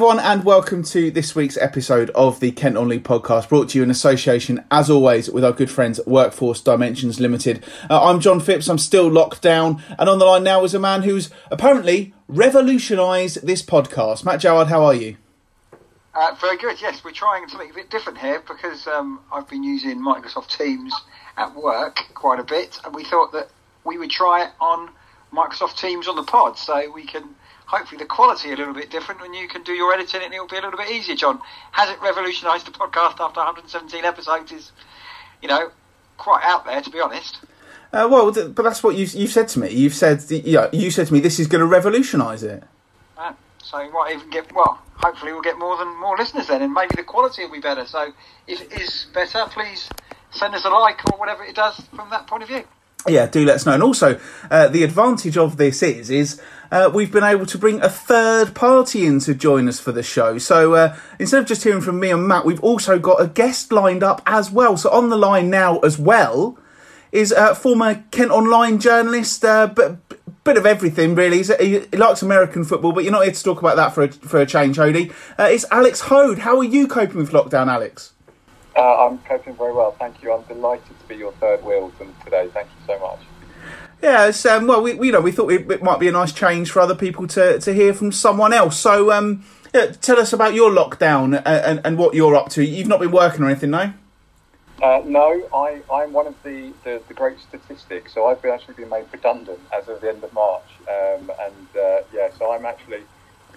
Everyone, and welcome to this week's episode of the Kent Only podcast, brought to you in association, as always, with our good friends Workforce Dimensions Limited. Uh, I'm Jon Phipps, I'm still locked down, and on the line now is a man who's apparently revolutionised this podcast. Matt Joward, how are you? Uh, very good, yes. We're trying something a bit different here because um, I've been using Microsoft Teams at work quite a bit, and we thought that we would try it on Microsoft Teams on the pod so we can hopefully the quality a little bit different when you can do your editing and it'll be a little bit easier, Jon. Has it revolutionised the podcast after 117 episodes? Is, you know, quite out there, to be honest. Uh, well, th- but that's what you've, you've said to me. You've said, yeah, you said to me, this is going to revolutionise it. Uh, so you might even get, well, hopefully we'll get more than more listeners then, and maybe the quality will be better. So if it is better, please send us a like or whatever it does from that point of view yeah, do let us know. And also, uh, the advantage of this is is uh, we've been able to bring a third party in to join us for the show. So uh, instead of just hearing from me and Matt, we've also got a guest lined up as well. So on the line now as well is uh, former Kent Online journalist, uh, but bit of everything really. He, likes American football, but you're not here to talk about that for a, for a change, Hody. Uh, it's Alex Hoad. How are you coping with lockdown, Alex? Uh, I'm coping very well, thank you. I'm delighted to be your third wheel today. Thank you so much. Yeah, um, well, we, you know we thought it, might be a nice change for other people to, to hear from someone else. So, um, yeah, tell us about your lockdown and, and, and, what you're up to. You've not been working or anything, no? Uh, no, I, I'm one of the, the, the, great statistics. So I've actually been made redundant as of the end of March, um, and uh, yeah, so I'm actually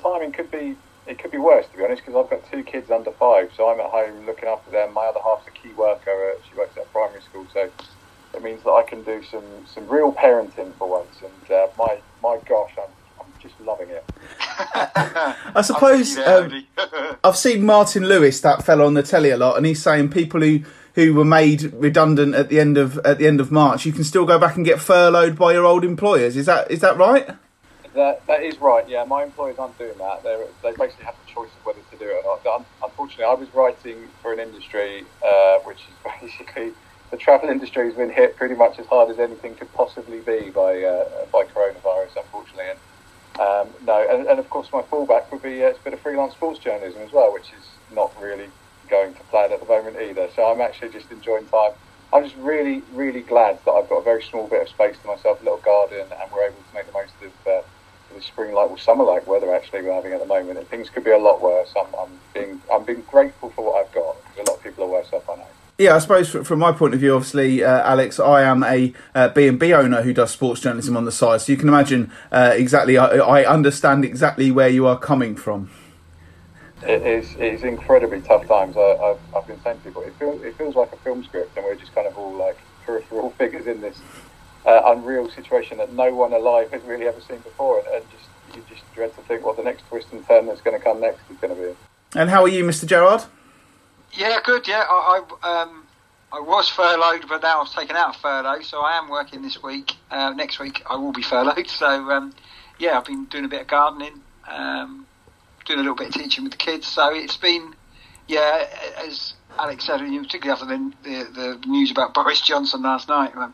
timing could be it could be worse to be honest because I've got two kids under five, so I'm at home looking after them. My other half's a key worker; she works at a primary school, so it means that I can do some some real parenting for once. And uh, my my gosh, I'm I'm just loving it. I suppose um, I've seen Martin Lewis, that fella on the telly a lot, and he's saying people who who were made redundant at the end of at the end of March, you can still go back and get furloughed by your old employers. Is that is that right? That, that is right. Yeah, my employers aren't doing that. They're, they basically have the choice of whether to do it or not. Unfortunately, I was writing for an industry uh, which is basically the travel industry has been hit pretty much as hard as anything could possibly be by uh, by coronavirus. Unfortunately, and um, no, and, and, of course my fallback would be uh, a bit of freelance sports journalism as well, which is not really going to plan at the moment either. So I'm actually just enjoying time. I'm just really, really glad that I've got a very small bit of space to myself, a little garden, and we're able to make the most of uh, the spring like or summer like weather actually we're having at the moment, and things could be a lot worse. I'm, I'm being I'm being grateful for what I've got because a lot of people are worse off. I know. Yeah, I suppose from my point of view, obviously, uh, Alex, I am a uh, B and B owner who does sports journalism on the side, so you can imagine uh, exactly. I, I, understand exactly where you are coming from. It is. It's incredibly tough times. I, have I've been saying to people, it feels it feels like a film script, and we're just kind of all like peripheral figures in this uh, unreal situation that no one alive has really ever seen before, and, and, just you just dread to think what the next twist and turn that's going to come next is going to be. And how are you, Mr. Gerard? Yeah, good. Yeah, I, I, um, I was furloughed, but now I was taken out of furlough, so I am working this week. Uh, next week I will be furloughed. So um, yeah, I've been doing a bit of gardening, um, doing a little bit of teaching with the kids. So it's been yeah, as Alex said, particularly after the, the, the news about Boris Johnson last night. Um,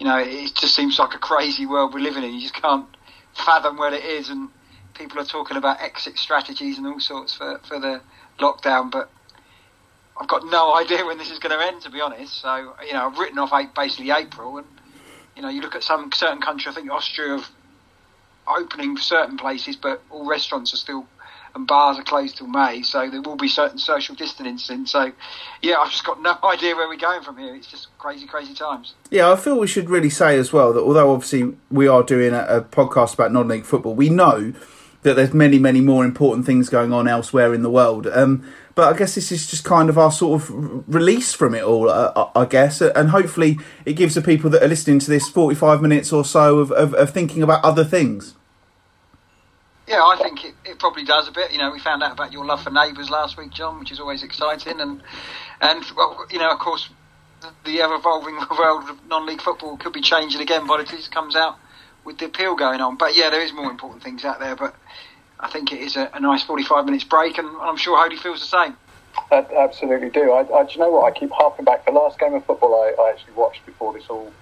you know, it just seems like a crazy world we're living in. You just can't fathom where it is, and people are talking about exit strategies and all sorts for, for the lockdown, but I've got no idea when this is going to end, to be honest. So, you know, I've written off basically April, and, you know, you look at some certain country, I think Austria, of opening certain places, but all restaurants are still and bars are closed till May, so there will be certain social distancing. So, yeah, I've just got no idea where we're going from here. It's just crazy, crazy times. Yeah, I feel we should really say as well that although obviously we are doing a, a podcast about non-league football, we know that there's many, many more important things going on elsewhere in the world. Um, but I guess this is just kind of our sort of release from it all, uh, I guess, and hopefully it gives the people that are listening to this 45 minutes or so of, of, of thinking about other things. Yeah, I think it, it probably does a bit. You know, we found out about your love for Neighbours last week, Jon, which is always exciting, and and well, you know, of course, the, ever evolving world of non-league football could be changing again by the time comes out with the appeal going on. But yeah, there is more important things out there. But I think it is a, a nice forty-five minutes break, and I'm sure Hody feels the same. I absolutely do. I, I, do you know what? I keep harping back. The last game of football I, I actually watched before this all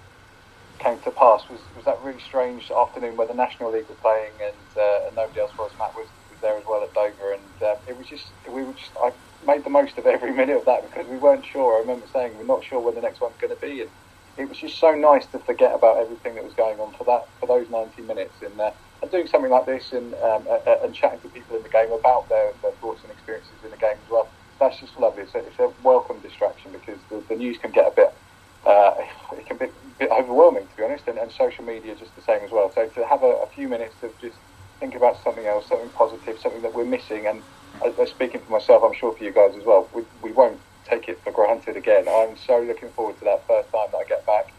came to pass was, was that really strange afternoon where the National League were playing and, uh, and nobody else us, Matt, was, was there as well at Dover, and um, it was just we were just I made the most of every minute of that because we weren't sure. I remember saying we're not sure when the next one's going to be, and it was just so nice to forget about everything that was going on for that for those 90 minutes and, uh, and doing something like this and um, and chatting to people in the game about their, their thoughts and experiences in the game as well. That's just lovely. It's a, it's a welcome distraction because the, the news can get a bit uh, it can be a bit overwhelming to be honest, and, and social media just the same as well. So to have a, a few minutes of just think about something else, something positive, something that we're missing, and uh, speaking for myself, I'm sure for you guys as well, we, we won't take it for granted again. I'm so looking forward to that first time that I get back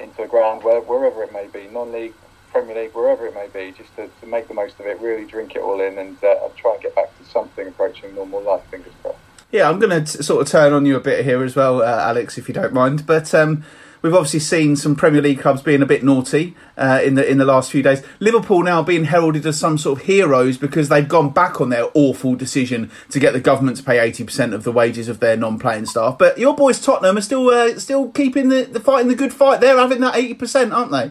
into the ground, where, wherever it may be, non-league, Premier League, wherever it may be, just to, to make the most of it, really drink it all in, and uh, try and get back to something approaching normal life. Fingers crossed. Yeah, I'm going to sort of turn on you a bit here as well, uh, Alex, if you don't mind. But um, We've obviously seen some Premier League clubs being a bit naughty uh, in the in the last few days. Liverpool now being heralded as some sort of heroes because they've gone back on their awful decision to get the government to pay eighty percent of the wages of their non-playing staff. But your boys Tottenham are still uh, still keeping the, the fighting the good fight. They're having that eighty percent, aren't they?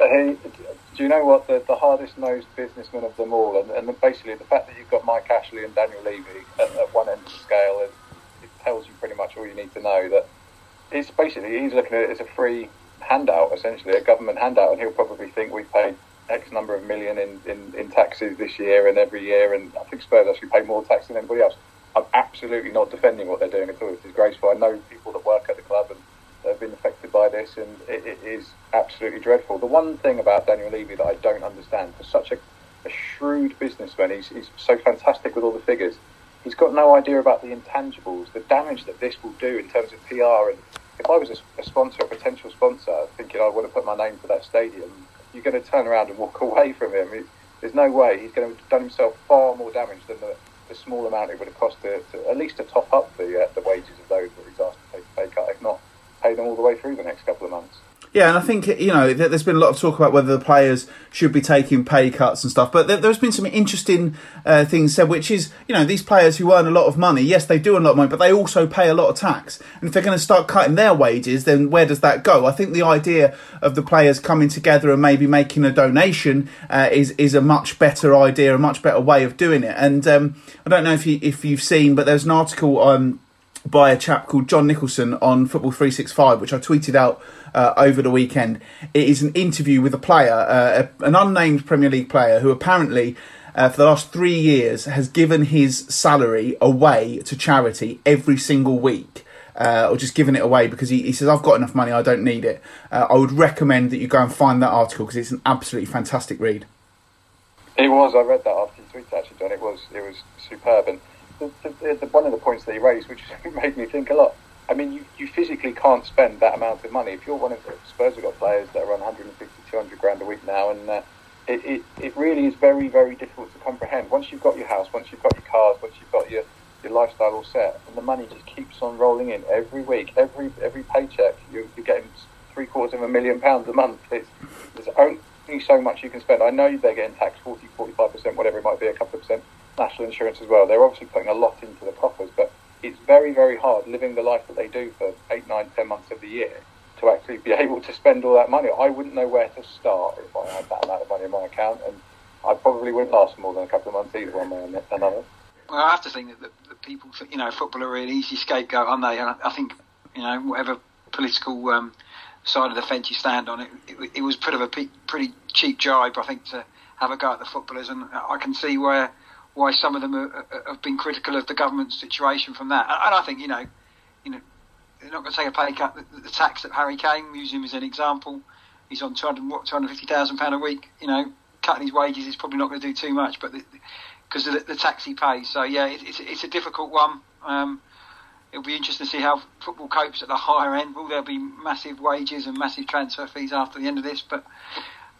Uh, do you know what the, the hardest nosed businessman of them all, and, and basically the fact that you've got Mike Ashley and Daniel Levy at, at one end of the scale, it, it tells you pretty much all you need to know that it's basically he's looking at it as a free handout, essentially a government handout, and he'll probably think we've paid X number of million in, in, in taxes this year and every year, and I think Spurs actually pay more tax than anybody else. I'm absolutely not defending what they're doing at all. It's disgraceful. I know people that work at the club and have been affected by this, and it, it is absolutely dreadful. The one thing about Daniel Levy that I don't understand, for such a, a shrewd businessman, he's, he's so fantastic with all the figures he's got no idea about the intangibles, the damage that this will do in terms of PR. And if I was a, a sponsor, a potential sponsor, thinking I want to put my name to that stadium, you're going to turn around and walk away from him. It, there's no way he's going to have done himself far more damage than the, the small amount it would have cost to, to at least to top up the uh, the wages of those that he's asked to take a pay cut, if not pay them all the way through the next couple of months. Yeah, and I think you know there's been a lot of talk about whether the players should be taking pay cuts and stuff, but there's been some interesting uh, things said, which is you know these players who earn a lot of money, yes, they do a lot of money, but they also pay a lot of tax, and if they're going to start cutting their wages, then where does that go? I think the idea of the players coming together and maybe making a donation uh, is is a much better idea, a much better way of doing it. And um, I don't know if you if you've seen, but there's an article on by a chap called John Nicholson on Football 365, which I tweeted out uh, over the weekend. It is an interview with a player, uh, an unnamed Premier League player, who apparently. Uh, for the last three years, has given his salary away to charity every single week. Uh, or just giving it away because he, he, says, I've got enough money, I don't need it. Uh, I would recommend that you go and find that article because it's an absolutely fantastic read. It was, I read that after you tweeted actually, Jon. It was, it was superb. And the, one of the points that he raised, which made me think a lot, I mean, you, you physically can't spend that amount of money. If you're one of the Spurs have got players that are on 150, 200 grand a week now, and uh, it, it, it really is very, very difficult to comprehend. Once you've got your house, once you've got your cars, once you've got your, your lifestyle all set, and the money just keeps on rolling in every week, every every paycheck, you're, you're getting three quarters of a million pounds a month. It's, there's only so much you can spend. I know they're getting taxed 40, 45%, whatever it might be, a couple of percent national insurance as well. They're obviously putting a lot into the coffers, but it's very, very hard living the life that they do for eight, nine, ten months of the year to actually be able to spend all that money. I wouldn't know where to start if I had that amount of money in my account, and I probably wouldn't last more than a couple of months either, one way or another. Well, I have to think that the, the people, you know, football are an easy scapegoat, aren't they? And I, I think, you know, whatever political um, side of the fence you stand on, it, it, it was pretty a pretty cheap jibe, I think, to have a go at the footballers, and I can see where why some of them are, have been critical of the government's situation from that. And I think you know, you know, they're not going to take a pay cut. The, the tax that Harry Kane, use him as an example. He's on 200, what, 250,000 pound a week. You know, cutting his wages is probably not going to do too much, but because of the, the, tax he pays. So yeah, it, it's it's a difficult one. Um, it'll be interesting to see how football copes at the higher end. Will there be massive wages and massive transfer fees after the end of this? But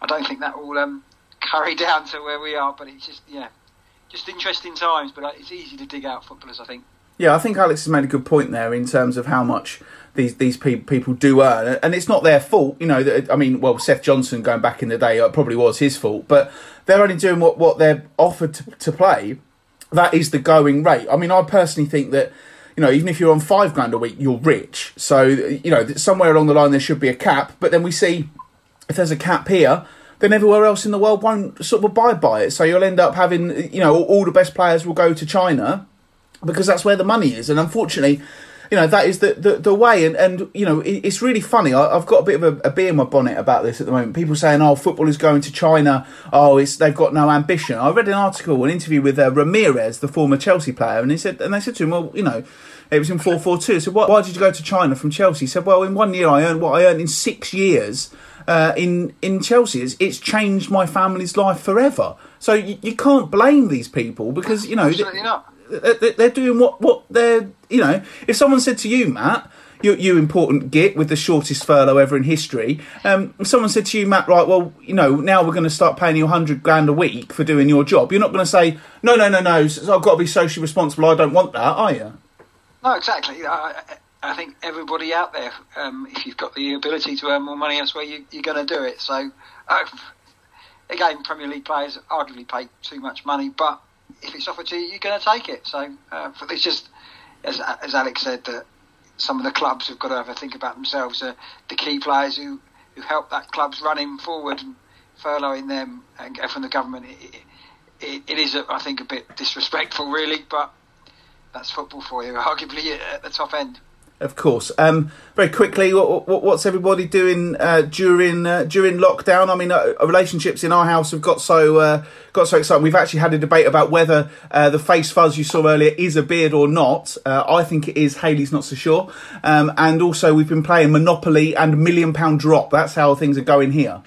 I don't think that will um, carry down to where we are. But it's just yeah, just interesting times, but uh, it's easy to dig out footballers, I think. Yeah, I think Alex has made a good point there in terms of how much these these pe- people do earn, and it's not their fault. You know, I mean, well, Seth Johnson going back in the day, it probably was his fault, but they're only doing what what they're offered to, to play. That is the going rate. I mean, I personally think that you know, even if you're on five grand a week, you're rich. So, you know, somewhere along the line there should be a cap. But then we see if there's a cap here, then everywhere else in the world won't sort of abide by it. So you'll end up having, you know, all, the best players will go to China because that's where the money is. And unfortunately, you know that is the, the, the way. And, and you know it, it's really funny. I, have got a bit of a, a in my bonnet about this at the moment. People saying oh football is going to china. Oh it's they've got no ambition. I read an article an interview with uh, Ramires the former chelsea player. And he said and they said to him well you know it was in 442 so why, why did you go to china from chelsea? He said well in one year i earned what i earned in six years uh, in in Chelsea. It's, it's, changed my family's life forever. So you, you can't blame these people because you know not they're doing what what they're you know. If someone said to you, Matt, you, you important git with the shortest furlough ever in history. Um, someone said to you, Matt, right, well, you know, now we're going to start paying you hundred grand a week for doing your job. You're not going to say, no, no, no, no. I've got to be socially responsible. I don't want that, are you? No, exactly. I, I think everybody out there, um, if you've got the ability to earn more money elsewhere, you, are going to do it. So, uh, again, Premier League players arguably pay too much money, but if it's offered to you, you're going to take it. So uh, it's just, as, as Alex said, that some of the clubs have got to have a think about themselves. Uh, the key players who, who help that club's running forward and furloughing them and from the government, it, it, it is, I think, a bit disrespectful, really, but that's football for you, arguably at the top end. Of course. Um, very quickly, what, what, what's everybody doing uh, during uh, during lockdown? I mean, uh, relationships in our house have got so uh, got so exciting. We've actually had a debate about whether uh, the face fuzz you saw earlier is a beard or not. Uh, I think it is. Haley's not so sure. Um, and also, we've been playing Monopoly and Million Pound Drop. That's how things are going here.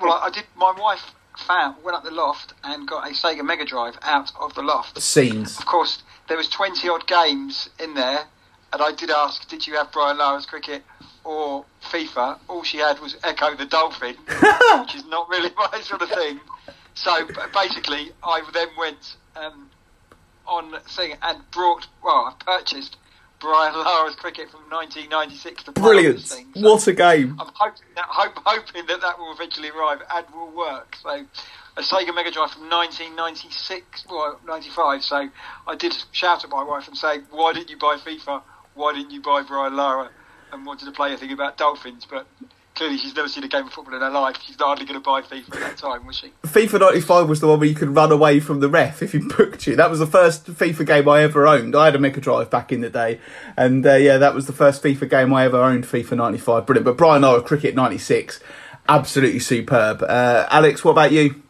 well, I did. My wife found went up the loft and got a Sega Mega Drive out of the loft. Scenes. Of course, there was twenty odd games in there and I did ask, did you have Brian Lara's cricket or FIFA? All she had was Ecco the Dolphin, which is not really my sort of thing. So basically, I then went um, on thing and brought, well, I purchased Brian Lara's cricket from 1996 to Brilliant! So what a game! I'm hoping that, hope, hoping that that will eventually arrive and will work. So a Sega Mega Drive from 1996, well, 95. So I did shout at my wife and say, "Why didn't you buy FIFA? Why didn't you buy Brian Lara and wanted to play a thing about dolphins? But clearly she's never seen a game of football in her life. She's hardly going to buy FIFA at that time, was she? FIFA 95 was the one where you could run away from the ref if he booked you. That was the first FIFA game I ever owned. I had a Mega Drive back in the day. And uh, yeah, that was the first FIFA game I ever owned, FIFA 95. Brilliant. But Brian Lara, Cricket 96, absolutely superb. Uh, Alex, what about you?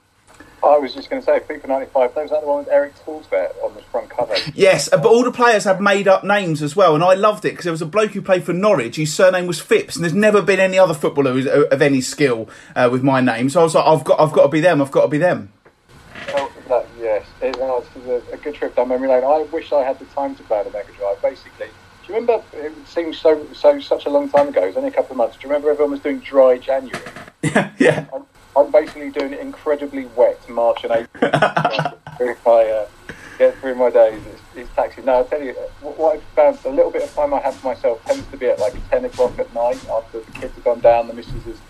I was just going to say, FIFA 95, those are the one with Erik Thorstvedt on the front cover. Yes, but all the players have made up names as well, and I loved it because there was a bloke who played for Norwich whose surname was Phipps, and there's never been any other footballer who's uh, of any skill uh, with my name. So I was like, I've got, I've got to be them. I've got to be them. Oh, that, yes, it, was a, a, good trip down memory lane. I wish I had the time to play the Mega Drive. Basically, do you remember? It seems so, so such a long time ago. It was only a couple of months. Do you remember everyone was doing Dry January? Yeah, yeah. I'm basically doing incredibly wet March and April. if I uh, get through my days, it's, it's taxi. No, I'll tell you, what I've found, a little bit of time I have for myself tends to be at like 10 o'clock at night after the kids have gone down, the missus has,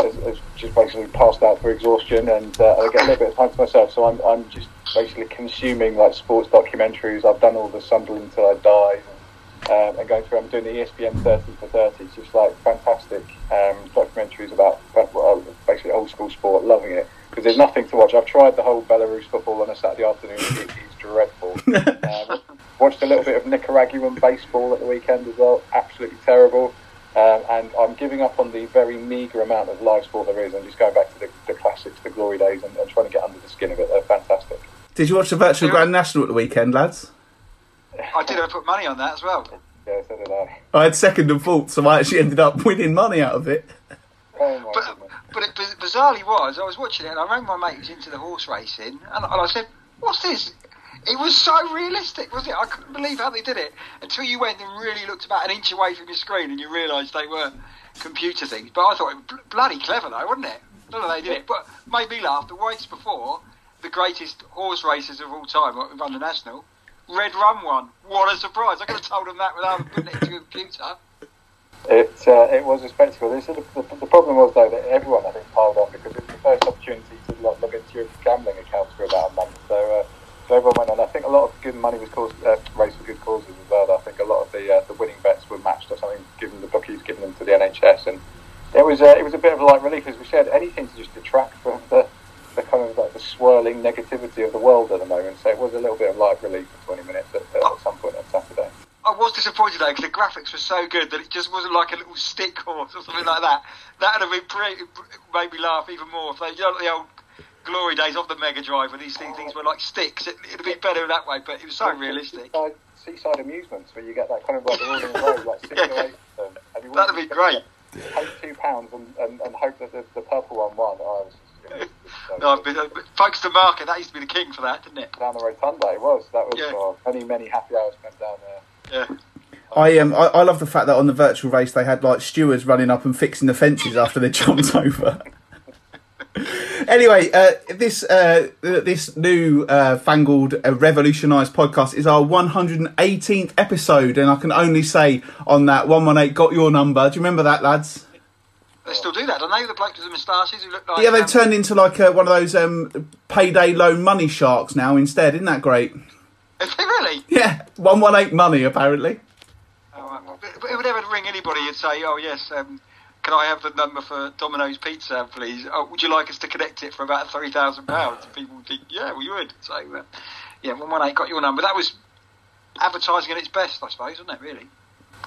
has, has just basically passed out for exhaustion, and uh, I get a little bit of time to myself. So I'm, I'm just basically consuming like sports documentaries. I've done all the Sunderland until I die um, and going through. I'm doing the ESPN 30 for 30. It's just like fantastic um, documentaries about basically old school sport. Loving it because there's nothing to watch. I've tried the whole Belarus football on a Saturday afternoon. It's dreadful. um, watched a little bit of Nicaraguan baseball at the weekend as well. Absolutely terrible. Um, and I'm giving up on the very meagre amount of live sport there is and just going back to the, the classics, the glory days, and, and, trying to get under the skin of it. They're fantastic. Did you watch the virtual Grand National at the weekend, lads? I did. I put money on that as well. Yeah, so did I. I had second and fourth, so I actually ended up winning money out of it. Oh but, but it bizarrely was, I was watching it and I rang my mate who's into the horse racing and, and I said, What's this? It was so realistic, wasn't it? I couldn't believe how they did it until you went and really looked about an inch away from your screen and you realised they were computer things. But I thought it was bloody clever though, wasn't it? I don't know they did it, but made me laugh. The weeks before, the greatest horse racers of all time, uh, run the national, Red Rum one. What a surprise! I could have told them that without putting it into a computer. It uh, it was a spectacle. The, the, the, problem was though that everyone I think piled on because it was the first opportunity to log into your gambling accounts for about a month. So, uh, so everyone went on. I think a lot of good money was caused, uh, raised for good causes as well. I think a lot of the uh, the winning bets were matched or something, given the bookies, given them to the NHS, and it was uh, it was a bit of a light relief as we said. Anything to just swirling negativity of the world at the moment. So it was a little bit of light relief for 20 minutes at, at some point on Saturday. I was disappointed though because the graphics were so good that it just wasn't like a little stick horse or something like that. That would have been pretty, made me laugh even more. If they, you know, the old glory days of the Mega Drive when these things, were like sticks, it, would have been better that way. But it was so realistic. Seaside, seaside amusements where you get that kind of like the road, like six Yeah. or eight of them. That'd be great. Pay two pounds and, and, and hope that the, the purple one won. Oh, it was just, it was just so No, good. but, but Folkestone Market, that used to be the king for that, didn't it? down the rotunda it was. That was Yeah. uh, many, many happy hours spent down there. Yeah. I um I, I love the fact that on the virtual race they had like stewards running up and fixing the fences after they jumped over. anyway, uh, this uh, this new uh, fangled uh, revolutionised podcast is our 118th episode, and I can only say on that 118 got your number. Do you remember that, lads? They still do that, don't they? The blokes with the moustaches who look like. Yeah, they've um, turned into like uh, one of those um, payday loan money sharks now instead. Isn't that great? Is they really? Yeah, 118 money apparently. Oh, right. But- but It would ever ring anybody and say, "Oh yes, um, can I have the number for Domino's Pizza, please? Oh, would you like us to connect it for about three thousand pounds?" People would think, "Yeah, we would." So, uh, yeah, one one eight got your number. That was advertising at its best, I suppose, wasn't it? Really?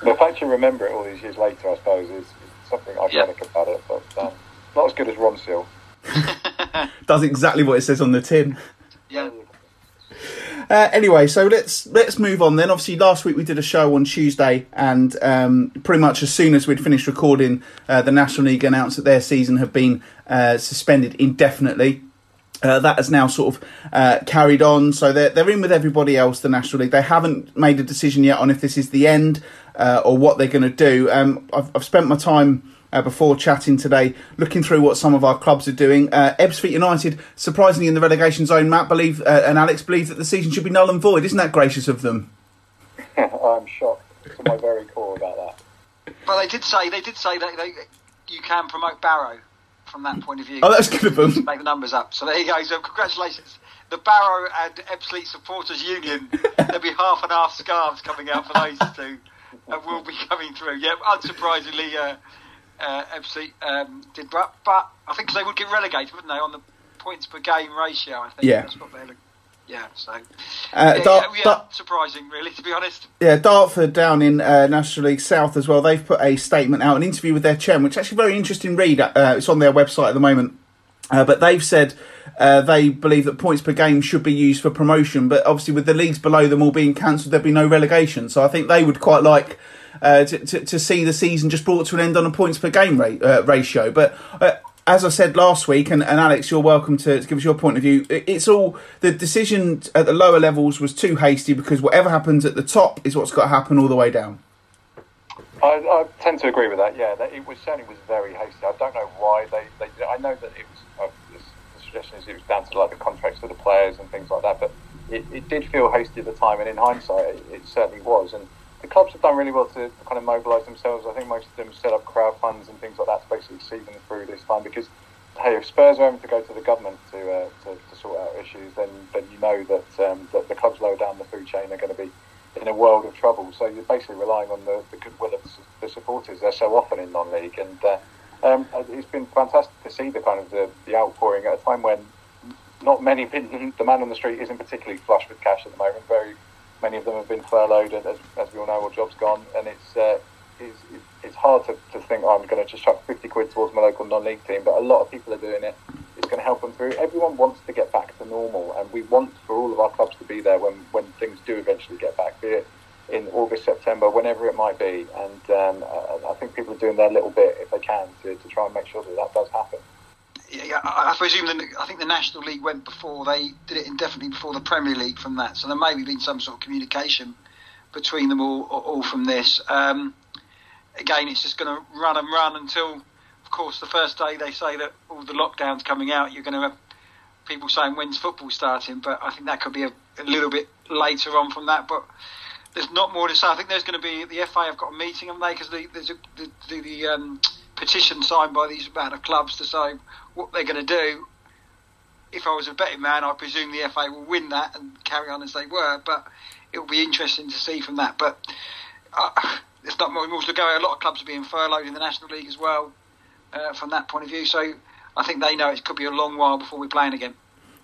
The fact you remember it all these years later, I suppose, is, is something Yeah. ironic about it. But um, not as good as Ronseal. Does exactly what it says on the tin. Yeah. Uh, anyway, so let's let's move on then. Obviously, last week we did a show on Tuesday, and um, pretty much as soon as we'd finished recording, uh, the National League announced that their season had been uh, suspended indefinitely. Uh, that has now sort of uh, carried on, so they're they're in with everybody else. The National League they haven't made a decision yet on if this is the end uh, or what they're going to do. Um, I've, I've spent my time uh, before chatting today, looking through what some of our clubs are doing. Uh, Ebbsfleet United, surprisingly in the relegation zone, Matt believe uh, and Alex believe that the season should be null and void. Isn't that gracious of them? I'm shocked to my very core about that. Well, they did say they did say that they, you can promote Barrow from that point of view. Oh, that's good of them. Make the numbers up. So there you go. So congratulations. The Barrow and Ebbsfleet Supporters Union. There'll be half and half scarves coming out for those two. And will be coming through. Yeah, unsurprisingly, uh, uh, Ebbsfleet um, did, but, but I think they would get relegated, wouldn't they, on the points per game ratio? I think Yeah. that's what they're. Yeah, so Uh, yeah, Dart- yeah, Dart- surprising, really, to be honest. Yeah, Dartford down in uh, National League South as well. They've put a statement out, an interview with their chairman, which is actually a very interesting read. Uh, it's on their website at the moment. Uh, but they've said uh, they believe that points per game should be used for promotion. But obviously, with the leagues below them all being cancelled, there'd be no relegation. So I think they would quite like uh, to, to, to see the season just brought to an end on a points per game rate, uh, ratio. But uh, as I said last week, and, and Alex, you're welcome to, to give us your point of view. It's all the decision at the lower levels was too hasty because whatever happens at the top is what's got to happen all the way down. I, I tend to agree with that. Yeah, that it was certainly was very hasty. I don't know why they, they did it. I know that it was. It was down to like the contracts of the players and things like that. But it, it did feel hasty at the time, and in hindsight, it, it certainly was. And the clubs have done really well to kind of mobilise themselves. I think most of them set up crowd funds and things like that to basically see them through this time. Because hey, if Spurs are having to go to the government to uh, to, to sort out issues, then then you know that um, that the clubs lower down the food chain are going to be in a world of trouble. So you're basically relying on the, the goodwill of the supporters. They're so often in non-league, and uh, um, it's been fantastic to see the kind of the, the outpouring at a time when not many the man on the street isn't particularly flush with cash at the moment. Very many of them have been furloughed, and as, as we all know, or jobs gone, and it's. Uh, it's, it's hard to, to think oh, I'm going to just chuck 50 quid towards my local non-league team, but a lot of people are doing it. It's going to help them through. Everyone wants to get back to normal, and we want for all of our clubs to be there when, when things do eventually get back, be it in August, September, whenever it might be. And um, I, think people are doing their little bit if they can to, to try and make sure that that does happen. Yeah, I, I presume the, I think the National League went before they did it indefinitely before the Premier League from that. So there may have been some sort of communication between them all, all from this. Um, again, it's just going to run and run until, of course, the first day they say that all the lockdowns coming out. You're going to have people saying when's football starting, but I think that could be a, a little bit later on from that. But there's not more to say. I think there's going to be the FA have got a meeting, haven't they? Because the, there's a, the, the, the um, petition signed by these amount of clubs to say what they're going to do. If I was a betting man, I presume the FA will win that and carry on as they were. But it will be interesting to see from that. But uh, there's not more to go. A lot of clubs are being furloughed in the National League as well. Uh, from that point of view, so I think they know it could be a long while before we're playing again.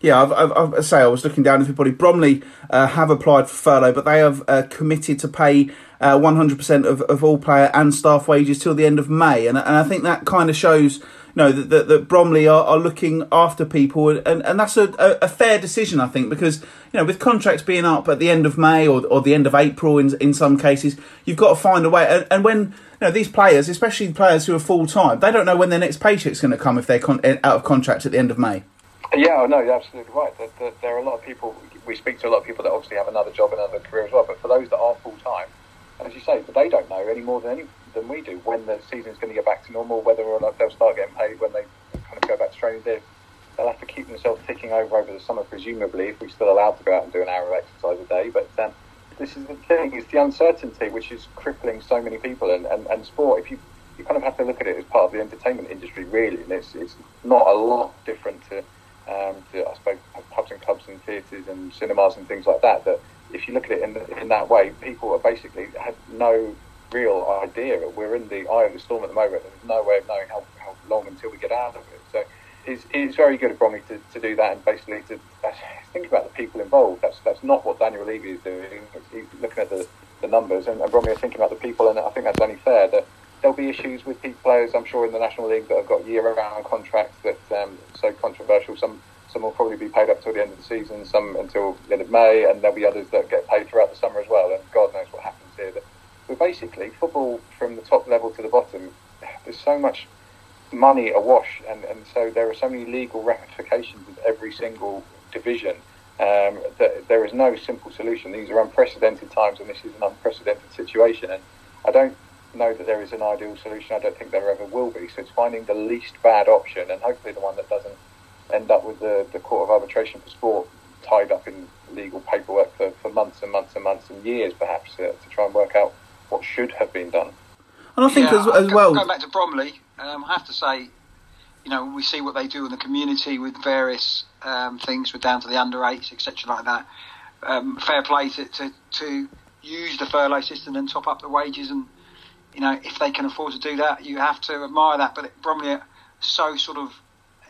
Yeah, I've, I've, i say I was looking down everybody. Bromley uh, have applied for furlough, but they have uh, committed to pay uh, 100% of, of all player and staff wages till the end of May, and, and I think that kind of shows. You know that, that, that Bromley are, are, looking after people, and, and that's a, a, a, fair decision, I think, because you know with contracts being up at the end of May or, or the end of April in in some cases, you've got to find a way. And, and when you know these players, especially players who are full time, they don't know when their next paycheck's going to come if they're con- out of contract at the end of May. Yeah, no, you're absolutely right. There, there, are a lot of people. We speak to a lot of people that obviously have another job, and another career as well. But for those that are full time, and as you say, they don't know any more than any, than we do when the season's going to get back to normal, whether or not they'll start getting paid when they kind of go back to training. They, they'll have to keep themselves ticking over over the summer, presumably, if we're still allowed to go out and do an hour of exercise a day. But um, this is the thing: it's the uncertainty which is crippling so many people. And, and, and sport, if you you kind of have to look at it as part of the entertainment industry, really, and it's it's not a lot different to um, to, I suppose, pubs and clubs and theatres and cinemas and things like that. That if you look at it in, in that way, people are basically have no real idea. We're in the eye of the storm at the moment. There's no way of knowing how, how long until we get out of it. So it's, it's very good of Bromley to, to do that and basically to think about the people involved. That's that's not what Daniel Levy is doing. He's looking at the, the numbers, and, and Bromley are thinking about the people, and I think that's only fair. That there'll be issues with peak players, I'm sure, in the National League that have got year-round contracts that um, so controversial. Some some will probably be paid up till the end of the season, some until the end of May, and there'll be others that get paid throughout the summer as well. And God knows what happens here. But basically, football from the top level to the bottom, there's so much money awash, and, and so there are so many legal ramifications of every single division. Um, that there is no simple solution. These are unprecedented times, and this is an unprecedented situation. And I don't know that there is an ideal solution. I don't think there ever will be. So it's finding the least bad option and hopefully the one that doesn't end up with the, the Court of Arbitration for Sport tied up in legal paperwork for, for months and months and months and years perhaps uh, to try and work out what should have been done. And I think yeah, as, as well. Going back to Bromley, um, I have to say, you know, we see what they do in the community with various um, things, with down to the under eights, etc., like that. Um, fair play to, to, to use the furlough system and top up the wages and you know, if they can afford to do that, you have to admire that. But Bromley are so sort of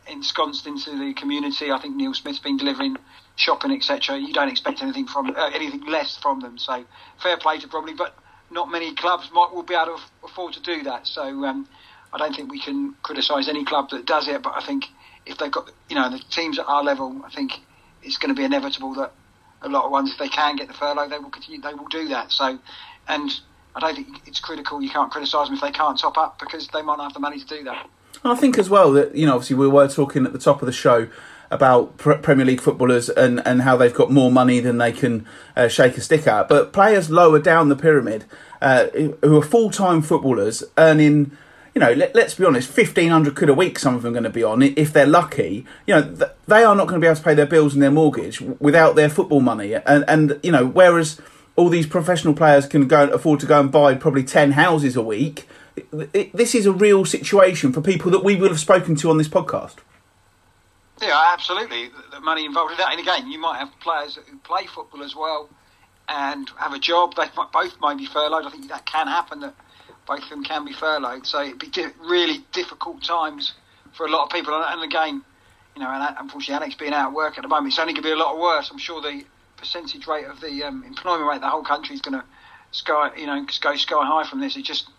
ensconced into the community. I think Neil Smith's been delivering shopping, etc. You don't expect anything from uh, anything less from them. So fair play to Bromley, but not many clubs might will be able to afford to do that. So um, I don't think we can criticise any club that does it. But I think if they've got you know the teams at our level, I think it's going to be inevitable that a lot of ones, if they can get the furlough, they will continue. They will do that. So and I don't think it's critical. You can't criticise them if they can't top up because they might not have the money to do that. I think as well that you know obviously we were talking at the top of the show about Premier League footballers and, and how they've got more money than they can uh, shake a stick at. But players lower down the pyramid uh, who are full time footballers earning, you know, let, us be honest, 1500 quid a week, some of them are going to be on, if they're lucky. You know, th- they are not going to be able to pay their bills and their mortgage without their football money. And, and you know, whereas all these professional players can go afford to go and buy probably 10 houses a week. This is a real situation for people that we will have spoken to on this podcast. Yeah, absolutely. The money involved in that. And again, you might have players who play football as well and have a job. They both might be furloughed. I think that can happen, that both of them can be furloughed. So it'd be di- really difficult times for a lot of people. And, and again, you know, and uh, unfortunately, Alex being out of work at the moment, it's only going to be a lot worse. I'm sure the percentage rate of the um, employment rate, the whole country is going to sky, you know, go sky high from this. It's just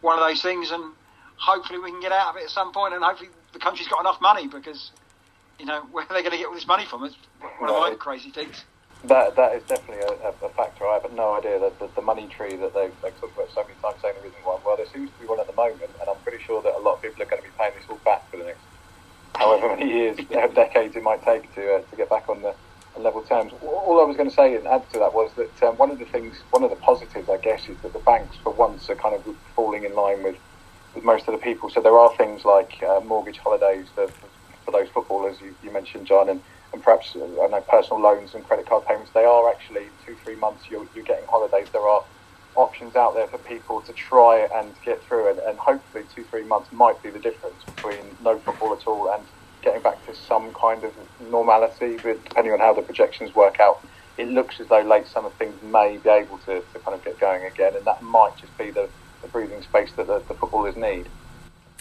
one of those things, and hopefully we can get out of it at some point, and hopefully the country's got enough money because, you know, where are they going to get all this money from? It's one of my crazy things. That that is definitely a, a, factor. I have no idea that the, the money tree that they they talk about so many times saying there isn't one. Well, there seems to be one at the moment, and I'm pretty sure that a lot of people are going to be paying this all back for the next however many years, decades it might take to uh, to get back on the level terms. All I was going to say and add to that was that um, one of the things, one of the positives, I guess, is that the banks, for once, are kind of falling in line with, with most of the people. So there are things like uh, mortgage holidays for, for those footballers you, you mentioned, Jon, and, and perhaps uh, I know personal loans and credit card payments. They are actually two, three months. You're, you're getting holidays. There are options out there for people to try and get through, and, and hopefully two, three months might be the difference between no football at all and getting back to some kind of normality, but depending on how the projections work out, it looks as though late summer things may be able to, to kind of get going again, and that might just be the, the breathing space that the, the footballers need.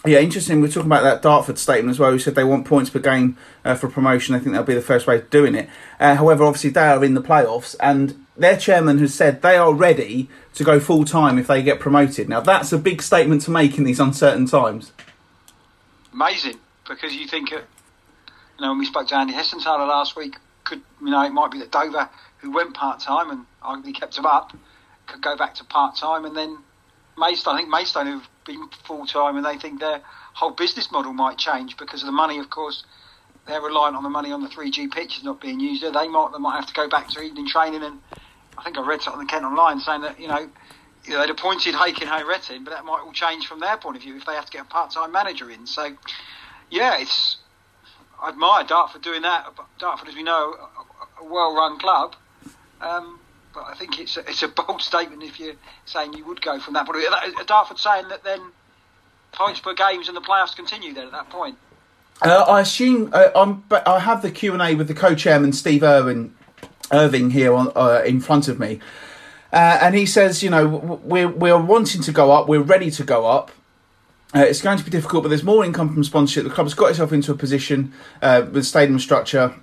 Yeah, interesting. We're talking about that Dartford statement as well. Who said they want points per game uh, for promotion. I think that'll be the first way of doing it. Uh, however, obviously they are in the playoffs, and their chairman has said they are ready to go full time if they get promoted. Now that's a big statement to make in these uncertain times. Amazing, because you think, you know, when we spoke to Andy Hessenthaler last week, could you know it might be that Dover, who went part time and arguably kept them up, could go back to part time, and then Maidstone. I think Maidstone who've been full time, and they think their whole business model might change because of the money. Of course, they're reliant on the money on the 3G pitches not being used. They might they might have to go back to evening training, and I think I read something in Kent Online saying that you know. You know, they'd appointed Hakan Hayrettin, but that might all change from their point of view if they have to get a part-time manager in. So, yeah, it's I admire Dartford doing that. Dartford, as we know, a, well-run club. Um, but I think it's a, it's a bold statement if you're saying you would go from that point. Dartford saying that then points per games and the playoffs continue then at that point? Uh, I assume uh, I'm, I have the Q and A with the co-chairman Steve Irwin, Irving here on, uh, in front of me, uh, and he says, you know, we're we're wanting to go up, we're ready to go up. Uh, it's going to be difficult, but there's more income from sponsorship. The club has got itself into a position uh, with stadium structure.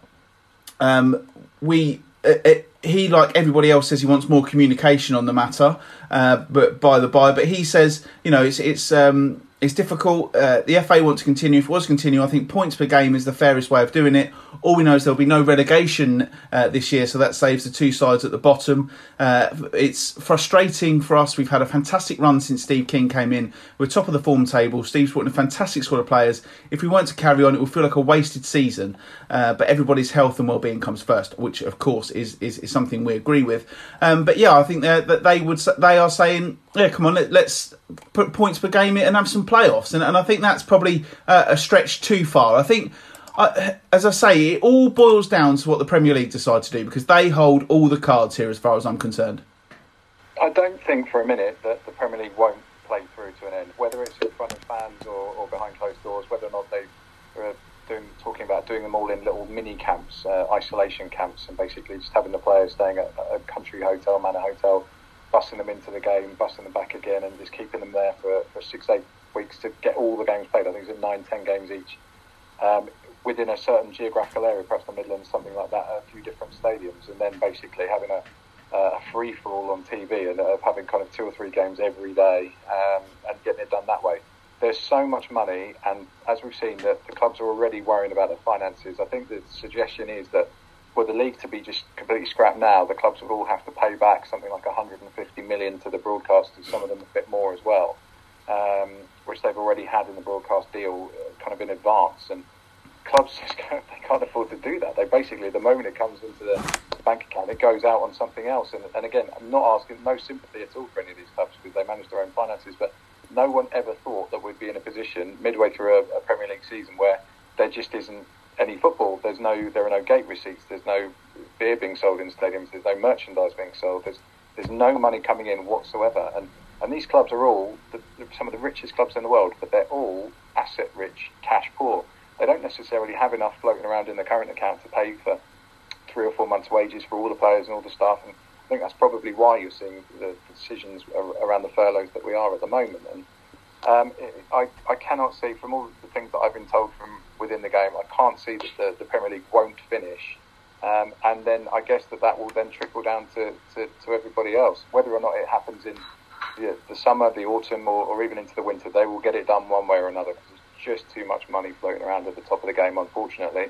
Um, we it, he, like everybody else, says he wants more communication on the matter. Uh, but by the by, but he says, you know, it's it's um, it's difficult. Uh, the FA want to continue. If it was to continue, I think points per game is the fairest way of doing it. All we know is there'll be no relegation uh, this year, so that saves the two sides at the bottom. Uh, it's frustrating for us. We've had a fantastic run since Steve King came in. We're top of the form table. Steve's brought in a fantastic squad of players. If we weren't to carry on, it would feel like a wasted season. Uh, but everybody's health and well-being comes first, which of course is is, is something we agree with. Um, but yeah, I think that they would they are saying, yeah, come on, let, us put points per game in and have some playoffs, and, and I think that's probably a stretch too far. I think. I, as I say, it all boils down to what the Premier League decide to do because they hold all the cards here, as far as I'm concerned. I don't think for a minute that the Premier League won't play through to an end, whether it's in front of fans or, or behind closed doors, whether or not they are doing, talking about doing them all in little mini camps, uh, isolation camps, and basically just having the players staying at a country hotel, manor hotel, busting them into the game, busting them back again, and just keeping them there for, for six, eight weeks to get all the games played. I think it's nine, ten games each. Um, within a certain geographical area, perhaps the Midlands, something like that, a few different stadiums, and then basically having a, a free for all on TV and of having kind of two or three games every day um, and getting it done that way. There's so much money, and as we've seen, that the clubs are already worrying about their finances. I think the suggestion is that for the league to be just completely scrapped now, the clubs would all have to pay back something like 150 million to the broadcasters, some of them a bit more as well, um, which they've already had in the broadcast deal, uh, kind of in advance. And clubs just can't, they can't afford to do that. They basically, the moment it comes into the bank account, it goes out on something else. And, and again, I'm not asking no sympathy at all for any of these clubs because they manage their own finances, but no one ever thought that we'd be in a position midway through a, a Premier League season where there just isn't any football. There's no, there are no gate receipts. There's no beer being sold in stadiums. There's no merchandise being sold. There's, there's no money coming in whatsoever. And and these clubs are all the, some of the richest clubs in the world, but they're all asset rich, cash poor. They don't necessarily have enough floating around in the current account to pay for three or four months' wages for all the players and all the staff. And I think that's probably why you're seeing the decisions around the furloughs that we are at the moment. And um, I, I cannot see from all the things that I've been told from within the game. I can't see that the, the Premier League won't finish. Um, and then I guess that that will then trickle down to, to, to everybody else. Whether or not it happens in the, the summer, the autumn, or, or, even into the winter, they will get it done one way or another because just too much money floating around at the top of the game, unfortunately.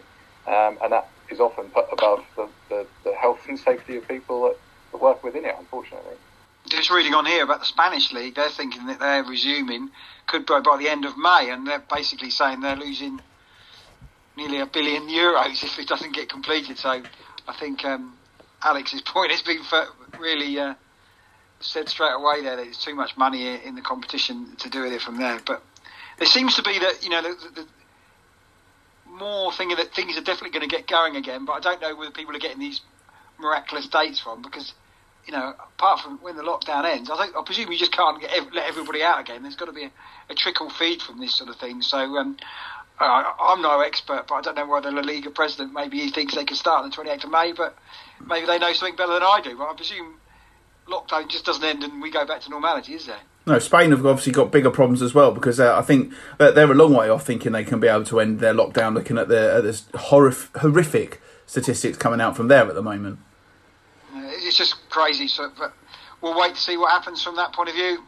Um, and that is often put above the, the, the health and safety of people that, that work within it, unfortunately just reading on here about the Spanish league, they're thinking that they're resuming could go by the end of May, and they're basically saying they're losing nearly a billion euros if it doesn't get completed. So I think um, Alex's point has been really uh, said straight away there that there's too much money in the competition to do with it from there. But there seems to be that you know the, the, the more thing that things are definitely going to get going again. But I don't know where people are getting these miraculous dates from because you know, apart from when the lockdown ends, I think I presume you just can't let everybody out again. There's got to be a, a trickle feed from this sort of thing. So um, I'm no expert, but I don't know whether the La Liga president maybe he thinks they can start on the 28th of May, but maybe they know something better than I do. But I presume lockdown just doesn't end and we go back to normality, is there? No, Spain have obviously got bigger problems as well because uh, I think they're a long way off thinking they can be able to end their lockdown. Looking at the at this horrif- horrific statistics coming out from there at the moment. It's just crazy. So, but we'll wait to see what happens from that point of view.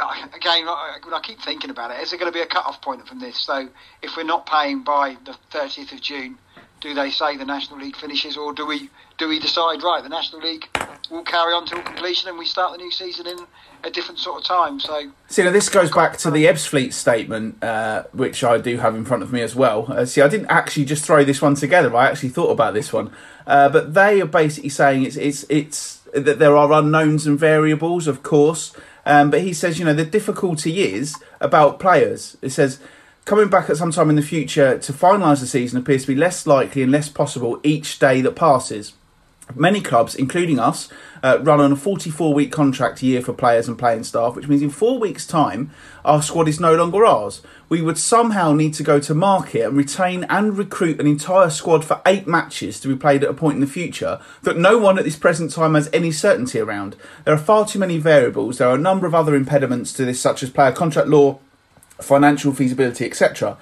Again, when I keep thinking about it. Is there going to be a cut-off point from this? So, if we're not paying by the 30th of June, do they say the National League finishes, or do we do we decide right the National League will carry on till completion and we start the new season in a different sort of time? So, see, now this goes back to the Ebbsfleet statement, uh, which I do have in front of me as well. Uh, see, I didn't actually just throw this one together. I actually thought about this one, uh, but they are basically saying it's it's it's that there are unknowns and variables, of course. Um, but he says, you know, the difficulty is about players. It says coming back at some time in the future to finalise the season appears to be less likely and less possible each day that passes. Many clubs, including us, uh, run on a 44 week contract a year for players and playing staff, which means in four weeks' time, our squad is no longer ours. We would somehow need to go to market and retain and recruit an entire squad for eight matches to be played at a point in the future that no one at this present time has any certainty around. There are far too many variables. There are a number of other impediments to this, such as player contract law, financial feasibility, etc.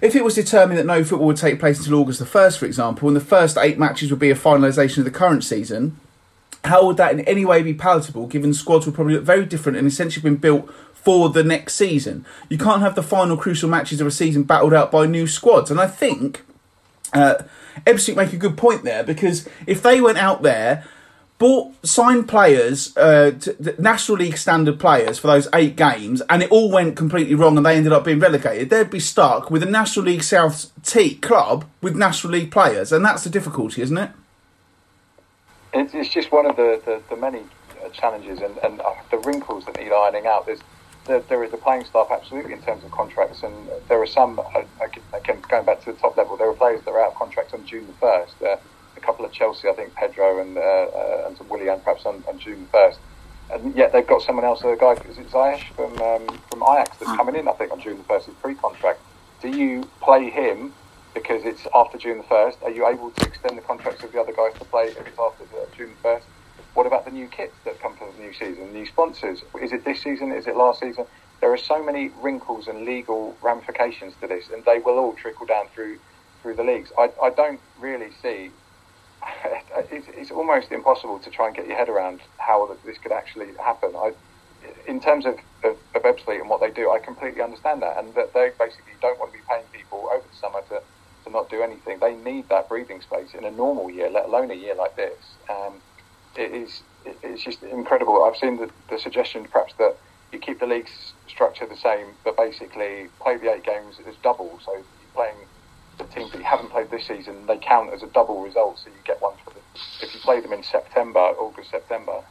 If it was determined that no football would take place until August the 1st, for example, and the first eight matches would be a finalisation of the current season, how would that in any way be palatable given squads would probably look very different and essentially been built for the next season? You can't have the final crucial matches of a season battled out by new squads. And I think uh, make a good point there because if they went out there bought signed players, uh, National League standard players for those eight games, and it all went completely wrong, and they ended up being relegated. They'd be stuck with a National League South T club with National League players, and that's the difficulty, isn't it? It's, just one of the, the, the many uh, challenges and, and uh, the wrinkles that need ironing out. There's there, there is a playing staff absolutely in terms of contracts, and there are some. Again, going back to the top level, there are players that are out of contract on June the first a couple at Chelsea, I think Pedro and uh, uh, and Willian perhaps on, on June first. And yet they've got someone else, a guy, is it Ziyech from um, from Ajax that's coming in? I think on June the first, his pre-contract. Do you play him because it's after June the first? Are you able to extend the contracts of the other guys to play if it's after the, June the first? What about the new kits that come for the new season? New sponsors? Is it this season? Is it last season? There are so many wrinkles and legal ramifications to this, and they will all trickle down through through the leagues. I, I don't really see it's, it's, almost impossible to try and get your head around how this could actually happen. I, in terms of, of, of Ebbsfleet and what they do, I completely understand that, and that they basically don't want to be paying people over the summer to, to not do anything. They need that breathing space in a normal year, let alone a year like this. Um, it is it's just incredible. I've seen the, the suggestion perhaps that you keep the league's structure the same, but basically play the eight games as double. So you're playing teams that you haven't played this season, they count as a double result, so you get one for the. If you play them in September, August, September,